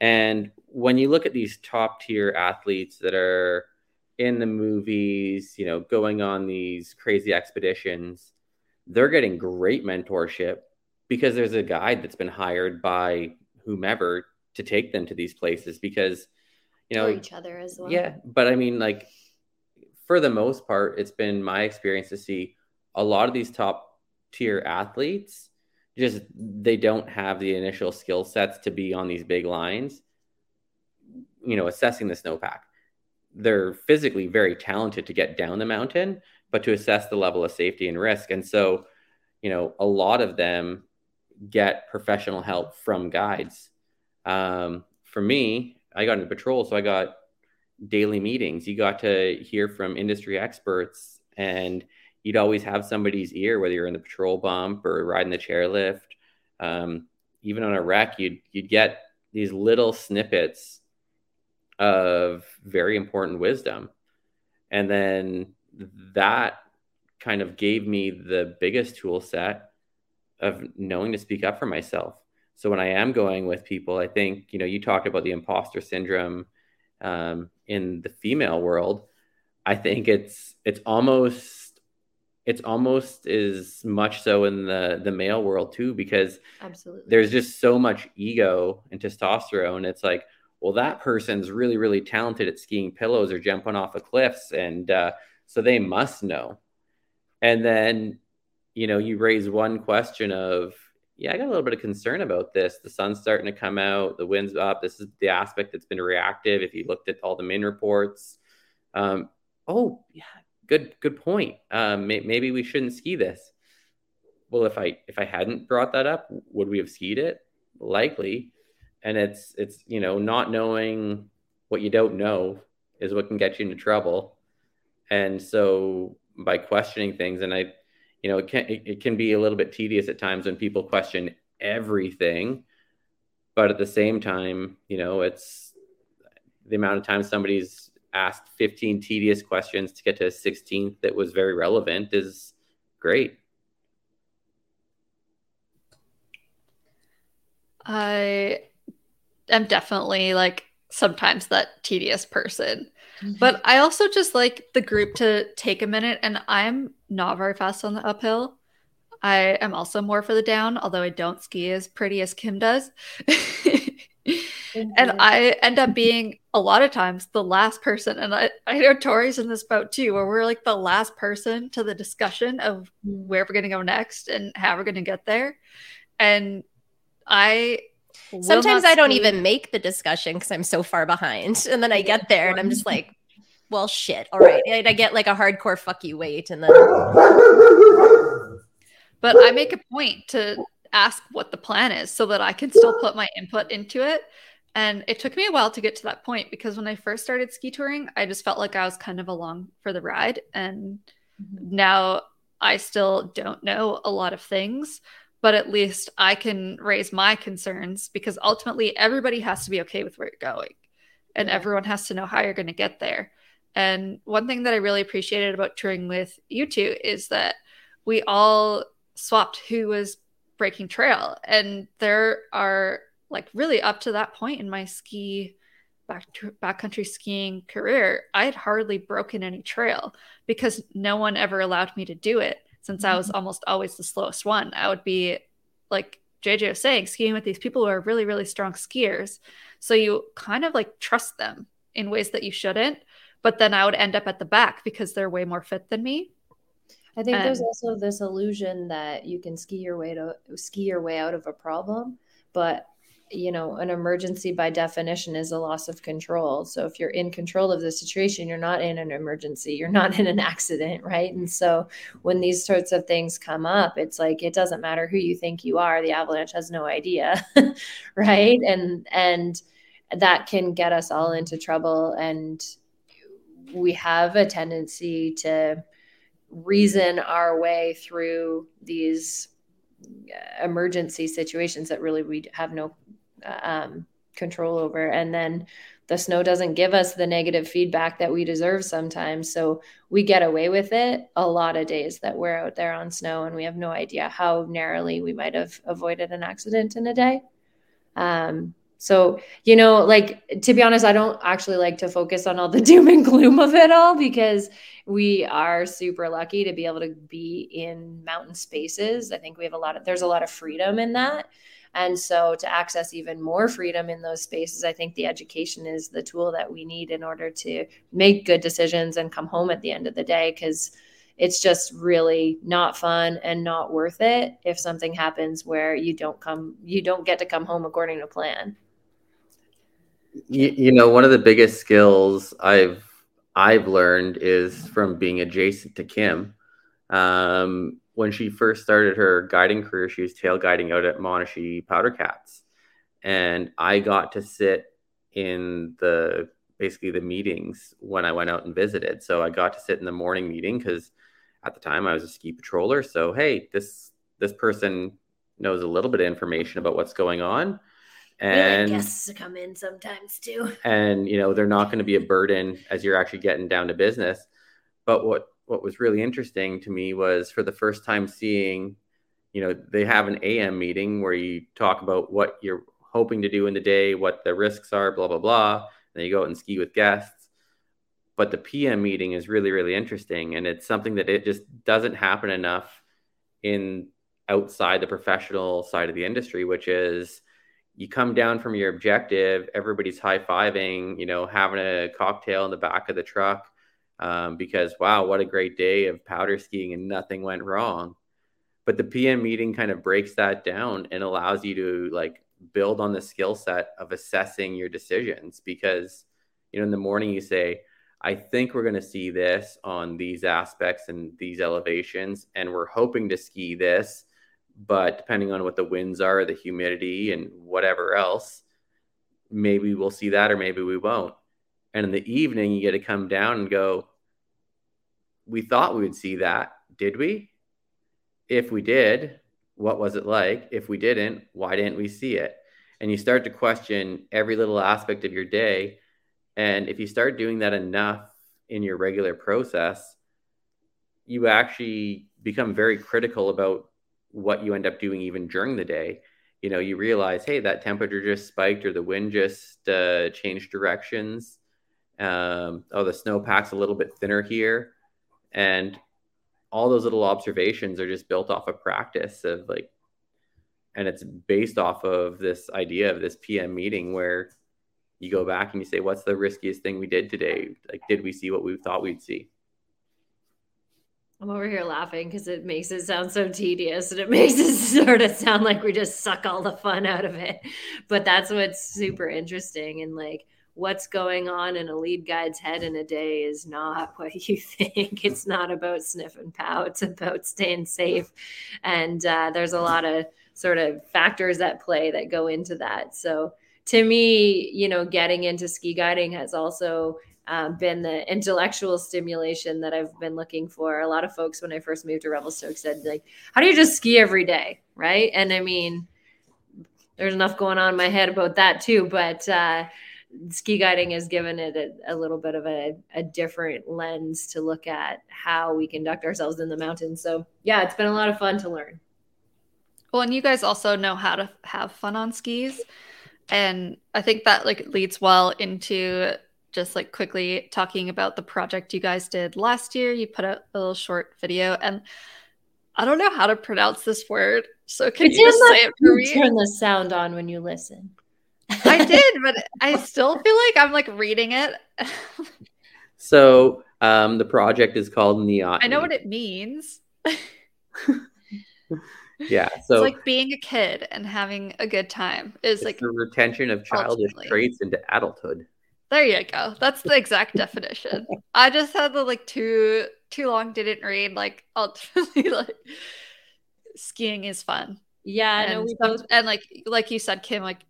and when you look at these top tier athletes that are in the movies, you know, going on these crazy expeditions, they're getting great mentorship because there's a guide that's been hired by whomever to take them to these places because you know each other as well. Yeah, but I mean like for the most part it's been my experience to see a lot of these top tier athletes just they don't have the initial skill sets to be on these big lines you know assessing the snowpack they're physically very talented to get down the mountain, but to assess the level of safety and risk. And so, you know, a lot of them get professional help from guides. Um, for me, I got into patrol, so I got daily meetings. You got to hear from industry experts, and you'd always have somebody's ear, whether you're in the patrol bump or riding the chairlift. Um, even on a wreck, you'd you'd get these little snippets of very important wisdom. And then that kind of gave me the biggest tool set of knowing to speak up for myself. So when I am going with people, I think, you know, you talked about the imposter syndrome um, in the female world. I think it's it's almost it's almost as much so in the the male world too because absolutely there's just so much ego and testosterone. It's like, well, that person's really, really talented at skiing pillows or jumping off of cliffs. And uh, so they must know. And then, you know, you raise one question of, yeah, I got a little bit of concern about this. The sun's starting to come out, the wind's up. This is the aspect that's been reactive. If you looked at all the MIN reports, um, oh, yeah, good, good point. Um, may- maybe we shouldn't ski this. Well, if I if I hadn't brought that up, would we have skied it? Likely and it's it's you know not knowing what you don't know is what can get you into trouble and so by questioning things and i you know it can it, it can be a little bit tedious at times when people question everything but at the same time you know it's the amount of time somebody's asked 15 tedious questions to get to a 16th that was very relevant is great I am definitely like sometimes that tedious person. Mm-hmm. But I also just like the group to take a minute, and I'm not very fast on the uphill. I am also more for the down, although I don't ski as pretty as Kim does. and mm-hmm. I end up being a lot of times the last person. And I, I know Tori's in this boat too, where we're like the last person to the discussion of where we're going to go next and how we're going to get there. And I Sometimes I don't even make the discussion because I'm so far behind. And then I get there and I'm just like, well, shit. All right. And I get like a hardcore fuck you wait. And then. But I make a point to ask what the plan is so that I can still put my input into it. And it took me a while to get to that point because when I first started ski touring, I just felt like I was kind of along for the ride. And mm-hmm. now I still don't know a lot of things, but at least I can raise my concerns because ultimately everybody has to be okay with where you're going and yeah. everyone has to know how you're going to get there. And one thing that I really appreciated about touring with you two is that we all swapped who was breaking trail. And there are like really up to that point in my ski back backcountry skiing career, I had hardly broken any trail because no one ever allowed me to do it since I was mm-hmm. almost always the slowest one. I would be like JJ was saying, skiing with these people who are really, really strong skiers. So you kind of like trust them in ways that you shouldn't. But then I would end up at the back because they're way more fit than me. I think and, there's also this illusion that you can ski your way to ski your way out of a problem, but you know, an emergency by definition is a loss of control. So if you're in control of the situation, you're not in an emergency, you're not in an accident, right? And so when these sorts of things come up, it's like it doesn't matter who you think you are, the avalanche has no idea, right? And and that can get us all into trouble and we have a tendency to reason our way through these uh, emergency situations that really we have no um, control over. And then the snow doesn't give us the negative feedback that we deserve sometimes. So we get away with it a lot of days that we're out there on snow and we have no idea how narrowly we might have avoided an accident in a day. Um, so, you know, like to be honest, I don't actually like to focus on all the doom and gloom of it all because we are super lucky to be able to be in mountain spaces. I think we have a lot of, there's a lot of freedom in that. And so to access even more freedom in those spaces, I think the education is the tool that we need in order to make good decisions and come home at the end of the day. Cause it's just really not fun and not worth it if something happens where you don't come, you don't get to come home according to plan you, you know one of the biggest skills i've i've learned is from being adjacent to kim um, when she first started her guiding career she was tail guiding out at Monashee powder cats and i got to sit in the basically the meetings when i went out and visited so i got to sit in the morning meeting because at the time i was a ski patroller so hey this this person knows a little bit of information about what's going on and guests to come in sometimes too. And you know, they're not going to be a burden as you're actually getting down to business. But what what was really interesting to me was for the first time seeing, you know, they have an AM meeting where you talk about what you're hoping to do in the day, what the risks are, blah blah blah. And then you go out and ski with guests. But the PM meeting is really really interesting, and it's something that it just doesn't happen enough in outside the professional side of the industry, which is you come down from your objective, everybody's high fiving, you know, having a cocktail in the back of the truck um, because, wow, what a great day of powder skiing and nothing went wrong. But the PM meeting kind of breaks that down and allows you to like build on the skill set of assessing your decisions because, you know, in the morning you say, I think we're going to see this on these aspects and these elevations, and we're hoping to ski this but depending on what the winds are, the humidity, and whatever else, maybe we'll see that or maybe we won't. And in the evening, you get to come down and go, We thought we would see that. Did we? If we did, what was it like? If we didn't, why didn't we see it? And you start to question every little aspect of your day. And if you start doing that enough in your regular process, you actually become very critical about what you end up doing even during the day you know you realize hey that temperature just spiked or the wind just uh, changed directions um, oh the snowpack's a little bit thinner here and all those little observations are just built off of practice of like and it's based off of this idea of this pm meeting where you go back and you say what's the riskiest thing we did today like did we see what we thought we'd see I'm over here laughing because it makes it sound so tedious and it makes it sort of sound like we just suck all the fun out of it. But that's what's super interesting. And like what's going on in a lead guide's head in a day is not what you think. It's not about sniff and pout, it's about staying safe. And uh, there's a lot of sort of factors at play that go into that. So to me, you know, getting into ski guiding has also um, been the intellectual stimulation that I've been looking for. A lot of folks, when I first moved to Revelstoke, said, like, how do you just ski every day? Right. And I mean, there's enough going on in my head about that too. But uh, ski guiding has given it a, a little bit of a, a, different lens to look at how we conduct ourselves in the mountains. So, yeah, it's been a lot of fun to learn. Well, and you guys also know how to have fun on skis. And I think that like leads well into just like quickly talking about the project you guys did last year. You put out a little short video, and I don't know how to pronounce this word. So can you just say it for me? Turn the sound on when you listen. I did, but I still feel like I'm like reading it. so um, the project is called Neoteny. I know what it means. yeah, so it's like being a kid and having a good time is like the retention of childish ultimately. traits into adulthood. There you go. That's the exact definition. I just had the like too too long didn't read. Like ultimately, like skiing is fun. Yeah, and, we both and like like you said, Kim, like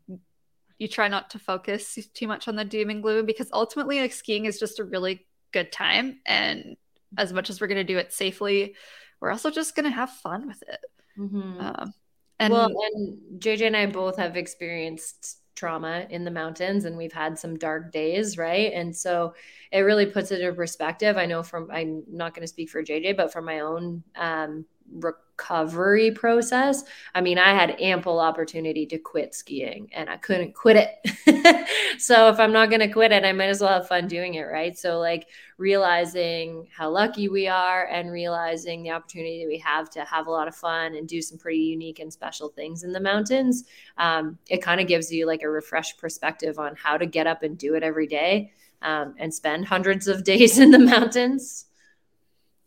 you try not to focus too much on the doom and gloom because ultimately, like skiing is just a really good time, and as much as we're going to do it safely, we're also just going to have fun with it. Mhm. Um, and well, and JJ and I both have experienced trauma in the mountains and we've had some dark days, right? And so it really puts it in perspective. I know from, I'm not going to speak for JJ, but from my own um, recovery process, I mean, I had ample opportunity to quit skiing and I couldn't quit it. so if I'm not going to quit it, I might as well have fun doing it, right? So, like, realizing how lucky we are and realizing the opportunity that we have to have a lot of fun and do some pretty unique and special things in the mountains, um, it kind of gives you like a refreshed perspective on how to get up and do it every day um, and spend hundreds of days in the mountains.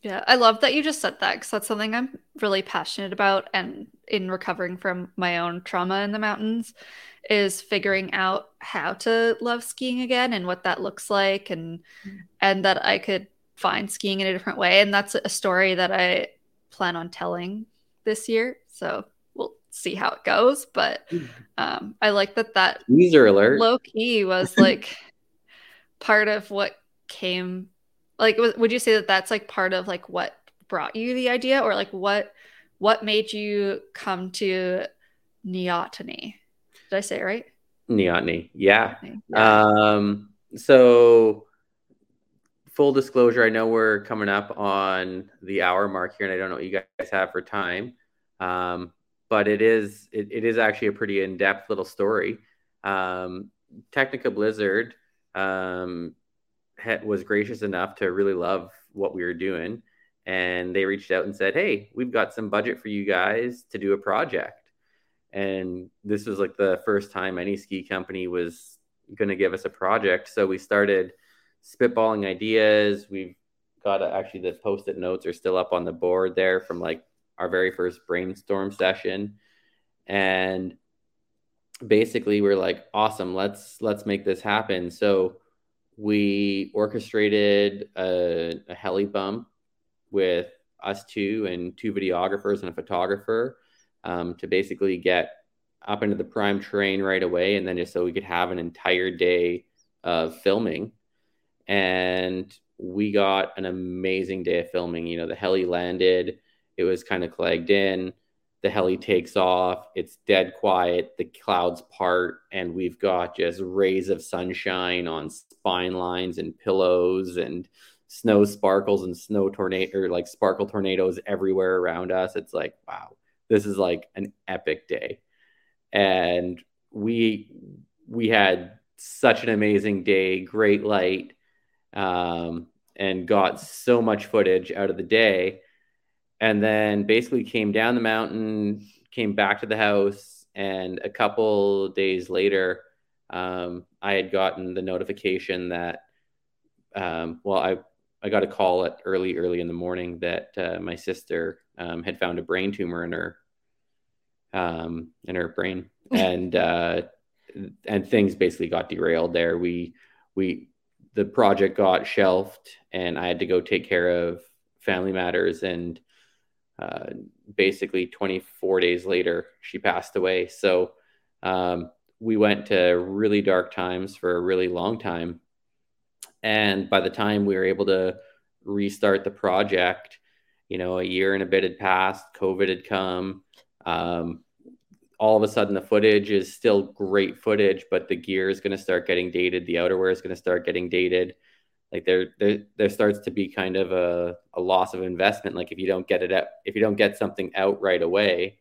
Yeah, I love that you just said that because that's something I'm really passionate about. And in recovering from my own trauma in the mountains, is figuring out how to love skiing again and what that looks like, and and that I could find skiing in a different way. And that's a story that I plan on telling this year. So we'll see how it goes. But um, I like that that User alert. low key was like part of what came like would you say that that's like part of like what brought you the idea or like what what made you come to neoteny did i say it right Neoteny. Yeah. Um, so full disclosure, I know we're coming up on the hour mark here, and I don't know what you guys have for time. Um, but it is it, it is actually a pretty in-depth little story. Um, Tecnica Blizzard um, was gracious enough to really love what we were doing, and they reached out and said, "Hey, we've got some budget for you guys to do a project." And this was like the first time any ski company was going to give us a project. So we started spitballing ideas. We've got a, actually the post-it notes are still up on the board there from like our very first brainstorm session, and basically we're like, awesome, let's let's make this happen. So we orchestrated a, a heli bump with us two and two videographers and a photographer um, to basically get up into the prime terrain right away, and then just so we could have an entire day of filming. And we got an amazing day of filming. You know, the heli landed, it was kind of clagged in. The heli takes off, it's dead quiet, the clouds part, and we've got just rays of sunshine on spine lines and pillows and snow sparkles and snow tornado or like sparkle tornadoes everywhere around us. It's like, wow, this is like an epic day. And we we had such an amazing day, great light, um, and got so much footage out of the day. And then basically came down the mountain, came back to the house, and a couple days later, um, I had gotten the notification that, um, well, I I got a call at early early in the morning that uh, my sister um, had found a brain tumor in her um, in her brain, and uh, and things basically got derailed there. We we the project got shelved, and I had to go take care of family matters. And uh, basically, 24 days later, she passed away. So um, we went to really dark times for a really long time. And by the time we were able to restart the project, you know, a year and a bit had passed, COVID had come. Um, all of a sudden, the footage is still great footage, but the gear is going to start getting dated. The outerwear is going to start getting dated. Like there, there, there starts to be kind of a, a loss of investment. Like if you don't get it out, if you don't get something out right away,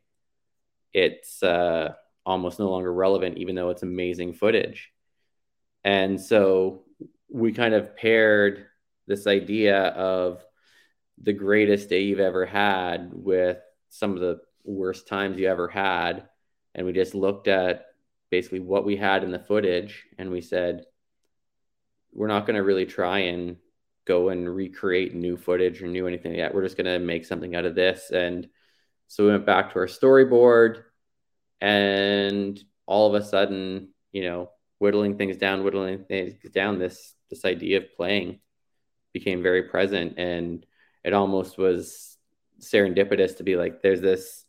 it's uh, almost no longer relevant, even though it's amazing footage. And so we kind of paired this idea of the greatest day you've ever had with some of the worst times you ever had. And we just looked at basically what we had in the footage and we said, we're not going to really try and go and recreate new footage or new anything yet. We're just going to make something out of this. And so we went back to our storyboard and all of a sudden, you know, whittling things down, whittling things down, this this idea of playing became very present and it almost was serendipitous to be like there's this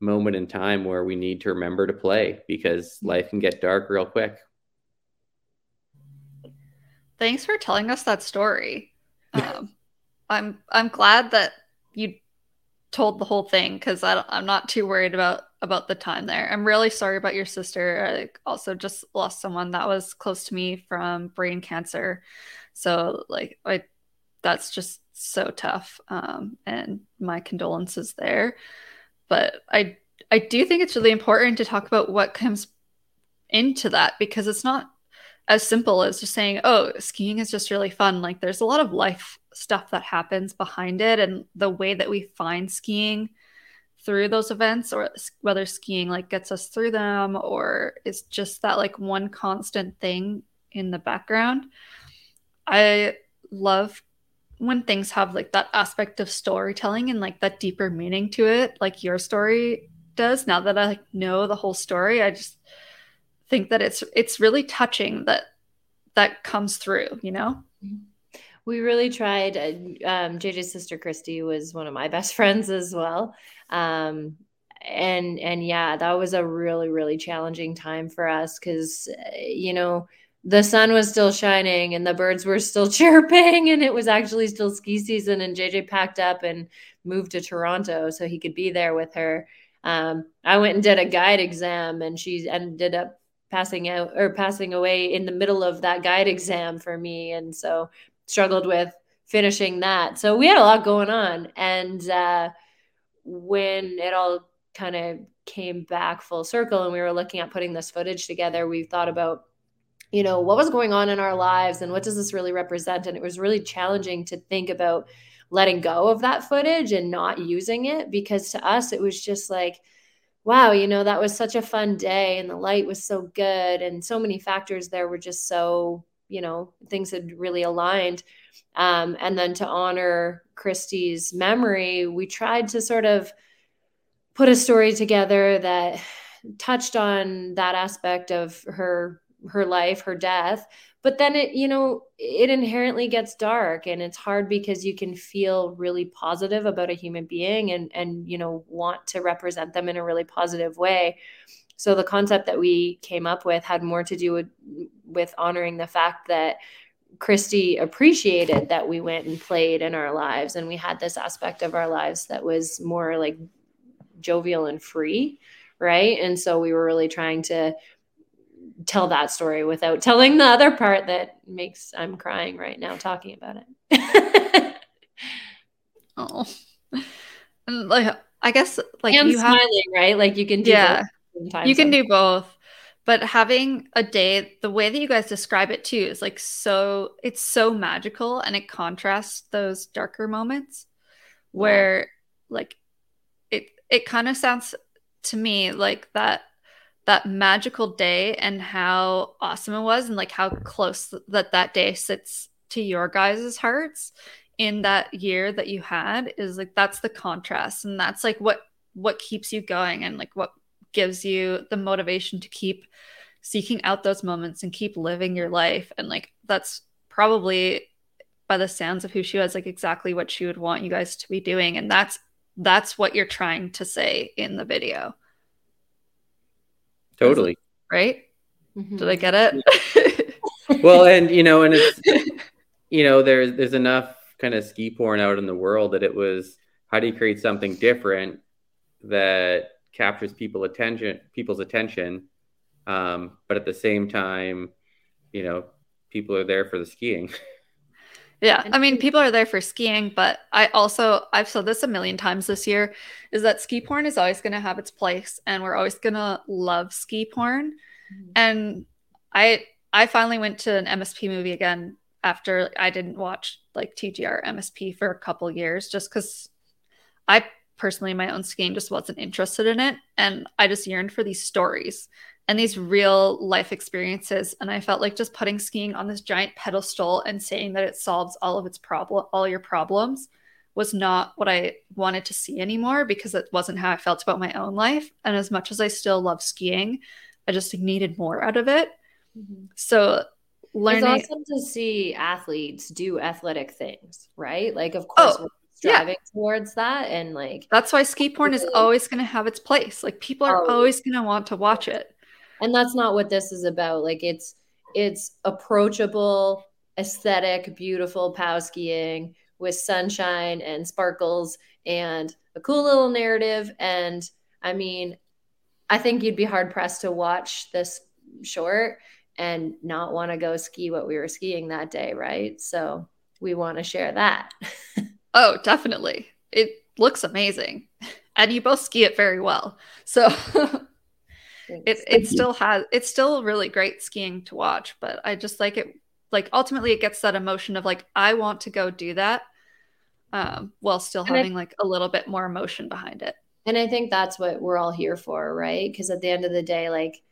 moment in time where we need to remember to play because mm-hmm. life can get dark real quick thanks for telling us that story um, I'm I'm glad that you told the whole thing because I'm not too worried about about the time there. I'm really sorry about your sister. I also just lost someone that was close to me from brain cancer, so like I that's just so tough. Um, and my condolences there. But I I do think it's really important to talk about what comes into that because it's not as simple as just saying, oh, skiing is just really fun. Like there's a lot of life stuff that happens behind it and the way that we find skiing through those events or whether skiing like gets us through them or it's just that like one constant thing in the background. I love when things have like that aspect of storytelling and like that deeper meaning to it, like your story does. Now that I like, know the whole story, I just think that it's it's really touching that that comes through. You know. We really tried. Uh, um, JJ's sister Christy was one of my best friends as well. Um, and and yeah, that was a really really challenging time for us because uh, you know the sun was still shining and the birds were still chirping and it was actually still ski season and JJ packed up and moved to Toronto so he could be there with her. Um, I went and did a guide exam and she ended up passing out or passing away in the middle of that guide exam for me and so struggled with finishing that. So we had a lot going on and uh, when it all kind of came back full circle and we were looking at putting this footage together, we thought about you know, what was going on in our lives and what does this really represent? And it was really challenging to think about letting go of that footage and not using it because to us, it was just like, wow, you know, that was such a fun day and the light was so good. And so many factors there were just so, you know, things had really aligned. Um, and then to honor Christy's memory, we tried to sort of put a story together that touched on that aspect of her her life, her death. But then it, you know, it inherently gets dark and it's hard because you can feel really positive about a human being and and you know want to represent them in a really positive way. So the concept that we came up with had more to do with with honoring the fact that Christy appreciated that we went and played in our lives and we had this aspect of our lives that was more like jovial and free, right? And so we were really trying to tell that story without telling the other part that makes I'm crying right now talking about it. oh, and like I guess like and you smiling, have, right? Like you can do yeah, you can do both. But having a day, the way that you guys describe it too is like so it's so magical and it contrasts those darker moments where yeah. like it it kind of sounds to me like that that magical day and how awesome it was and like how close that that day sits to your guys' hearts in that year that you had is like that's the contrast and that's like what what keeps you going and like what gives you the motivation to keep seeking out those moments and keep living your life. And like that's probably by the sounds of who she was like exactly what she would want you guys to be doing. And that's that's what you're trying to say in the video Totally. Right? Mm-hmm. Did I get it? well, and you know, and it's you know, there's there's enough kind of ski porn out in the world that it was how do you create something different that captures people attention people's attention um, but at the same time you know people are there for the skiing Yeah, I mean, people are there for skiing, but I also I've said this a million times this year is that ski porn is always going to have its place, and we're always going to love ski porn. Mm-hmm. And I I finally went to an MSP movie again after I didn't watch like TGR MSP for a couple years, just because I personally my own skiing just wasn't interested in it, and I just yearned for these stories and these real life experiences and i felt like just putting skiing on this giant pedestal and saying that it solves all of its problem all your problems was not what i wanted to see anymore because it wasn't how i felt about my own life and as much as i still love skiing i just needed more out of it mm-hmm. so learning it's awesome to see athletes do athletic things right like of course oh, striving yeah. towards that and like that's why ski porn is always going to have its place like people are oh. always going to want to watch it and that's not what this is about like it's it's approachable aesthetic beautiful pow skiing with sunshine and sparkles and a cool little narrative. And I mean, I think you'd be hard pressed to watch this short and not want to go ski what we were skiing that day, right? So we want to share that. oh, definitely. It looks amazing. And you both ski it very well. So it it still has it's still really great skiing to watch, but I just like it like ultimately it gets that emotion of like I want to go do that um, while still and having I, like a little bit more emotion behind it. And I think that's what we're all here for, right? Because at the end of the day, like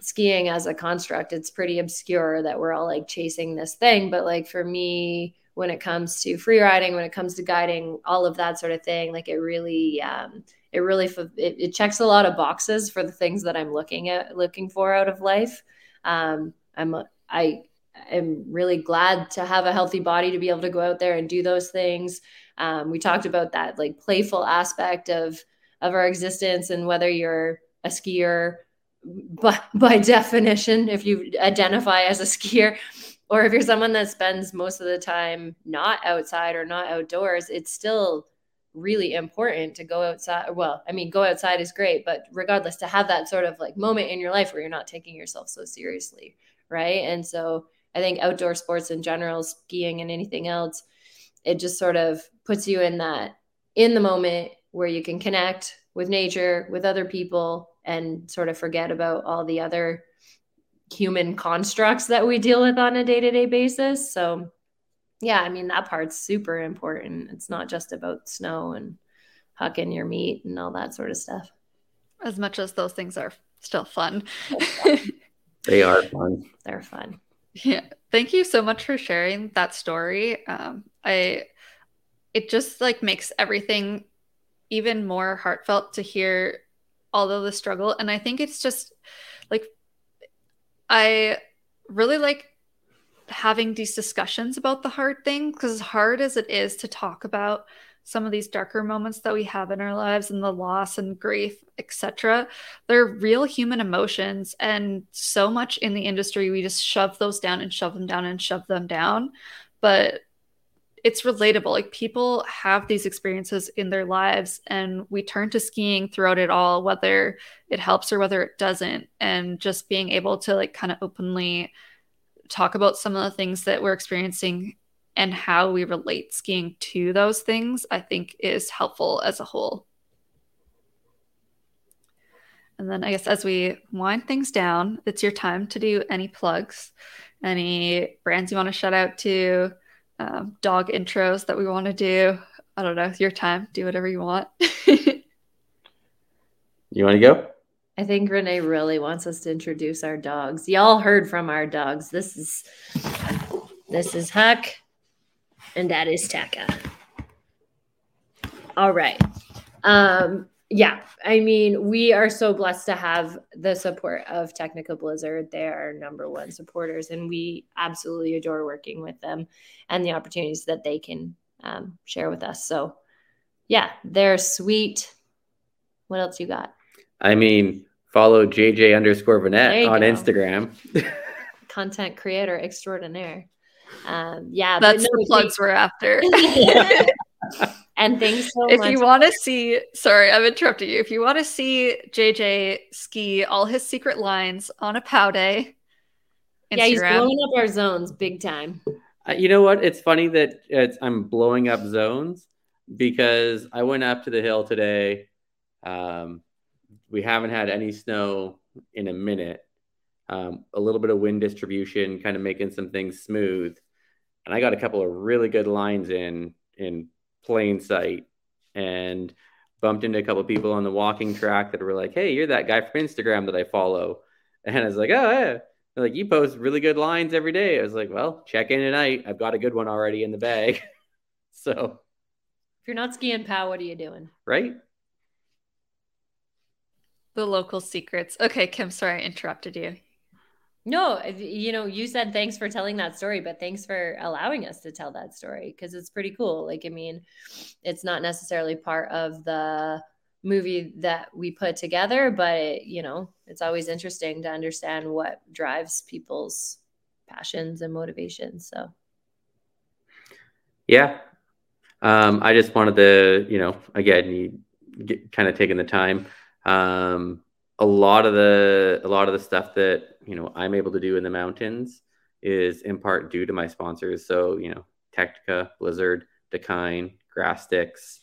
skiing as a construct, it's pretty obscure that we're all like chasing this thing. But like for me, when it comes to free riding, when it comes to guiding, all of that sort of thing, like it really, um, it really, it, it, checks a lot of boxes for the things that I'm looking at, looking for out of life. Um, I'm, I am really glad to have a healthy body to be able to go out there and do those things. Um, we talked about that like playful aspect of of our existence and whether you're a skier by, by definition, if you identify as a skier, or if you're someone that spends most of the time not outside or not outdoors, it's still really important to go outside. Well, I mean, go outside is great, but regardless, to have that sort of like moment in your life where you're not taking yourself so seriously. Right. And so I think outdoor sports in general, skiing and anything else, it just sort of puts you in that in the moment where you can connect with nature, with other people, and sort of forget about all the other human constructs that we deal with on a day to day basis. So, yeah, I mean, that part's super important. It's not just about snow and hucking your meat and all that sort of stuff. As much as those things are still fun. they are fun. They're fun. Yeah. Thank you so much for sharing that story. Um, I, it just like makes everything even more heartfelt to hear all of the struggle. And I think it's just like, I really like having these discussions about the hard thing because hard as it is to talk about some of these darker moments that we have in our lives and the loss and grief etc they're real human emotions and so much in the industry we just shove those down and shove them down and shove them down. But it's relatable like people have these experiences in their lives and we turn to skiing throughout it all whether it helps or whether it doesn't and just being able to like kind of openly talk about some of the things that we're experiencing and how we relate skiing to those things, I think is helpful as a whole. And then I guess as we wind things down, it's your time to do any plugs, any brands you want to shout out to, um, dog intros that we want to do. I don't know, your time. Do whatever you want. you want to go? I think Renee really wants us to introduce our dogs. Y'all heard from our dogs. This is this is Huck and that is Taka. All right. Um, yeah, I mean, we are so blessed to have the support of Tecnica Blizzard. They are number one supporters, and we absolutely adore working with them and the opportunities that they can um, share with us. So, yeah, they're sweet. What else you got? I mean, follow JJ underscore Vanette on go. Instagram. Content creator extraordinaire. Um, yeah, that's no, the plugs we're after. and thanks so if much. you want to see, sorry, I'm interrupting you. If you want to see JJ ski all his secret lines on a pow day, Instagram. yeah, he's blowing up our zones big time. Uh, you know what? It's funny that it's, I'm blowing up zones because I went up to the hill today. Um, we haven't had any snow in a minute. Um, a little bit of wind distribution, kind of making some things smooth and I got a couple of really good lines in in plain sight and bumped into a couple of people on the walking track that were like, "Hey, you're that guy from Instagram that I follow," and I was like, "Oh yeah." They're like you post really good lines every day. I was like, "Well, check in tonight. I've got a good one already in the bag." so, if you're not skiing pal, what are you doing? Right. The local secrets. Okay, Kim, sorry I interrupted you. No, you know, you said thanks for telling that story, but thanks for allowing us to tell that story because it's pretty cool. Like, I mean, it's not necessarily part of the movie that we put together, but it, you know, it's always interesting to understand what drives people's passions and motivations. So, yeah, Um, I just wanted to, you know, again, you get kind of taking the time. Um, a lot of the a lot of the stuff that you know I'm able to do in the mountains is in part due to my sponsors. So you know, Tecnica, Blizzard, Dakine, Grass Sticks,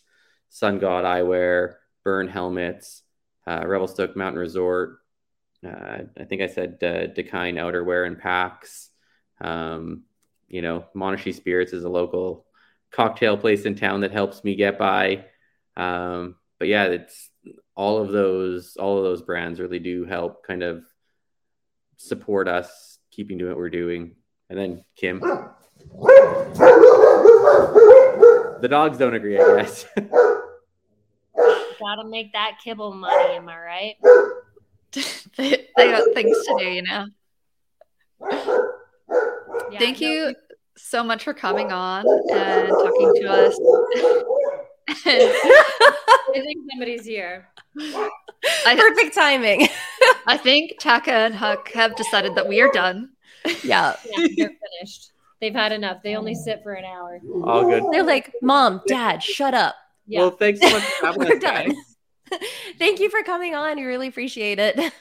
Sun God Eyewear, Bern Helmets, uh, Revelstoke Mountain Resort. Uh, I think I said uh, Outerwear and Packs. Um, you know, Monashee Spirits is a local cocktail place in town that helps me get by. Um, but yeah, it's all of those all of those brands really do help kind of support us keeping doing what we're doing. And then Kim. The dogs don't agree, I guess. Gotta make that kibble money, am I right? they, they got things to do, you know. Yeah, Thank no, you so much for coming on and talking to us. And I think somebody's here. I, Perfect timing. I think Taka and Huck have decided that we are done. yeah. Yeah, they're finished. They've had enough. They only sit for an hour. all good. They're like, Mom, Dad, shut up. Yeah. Well, thanks so much for having We're us, guys. done. Thank you for coming on. We really appreciate it.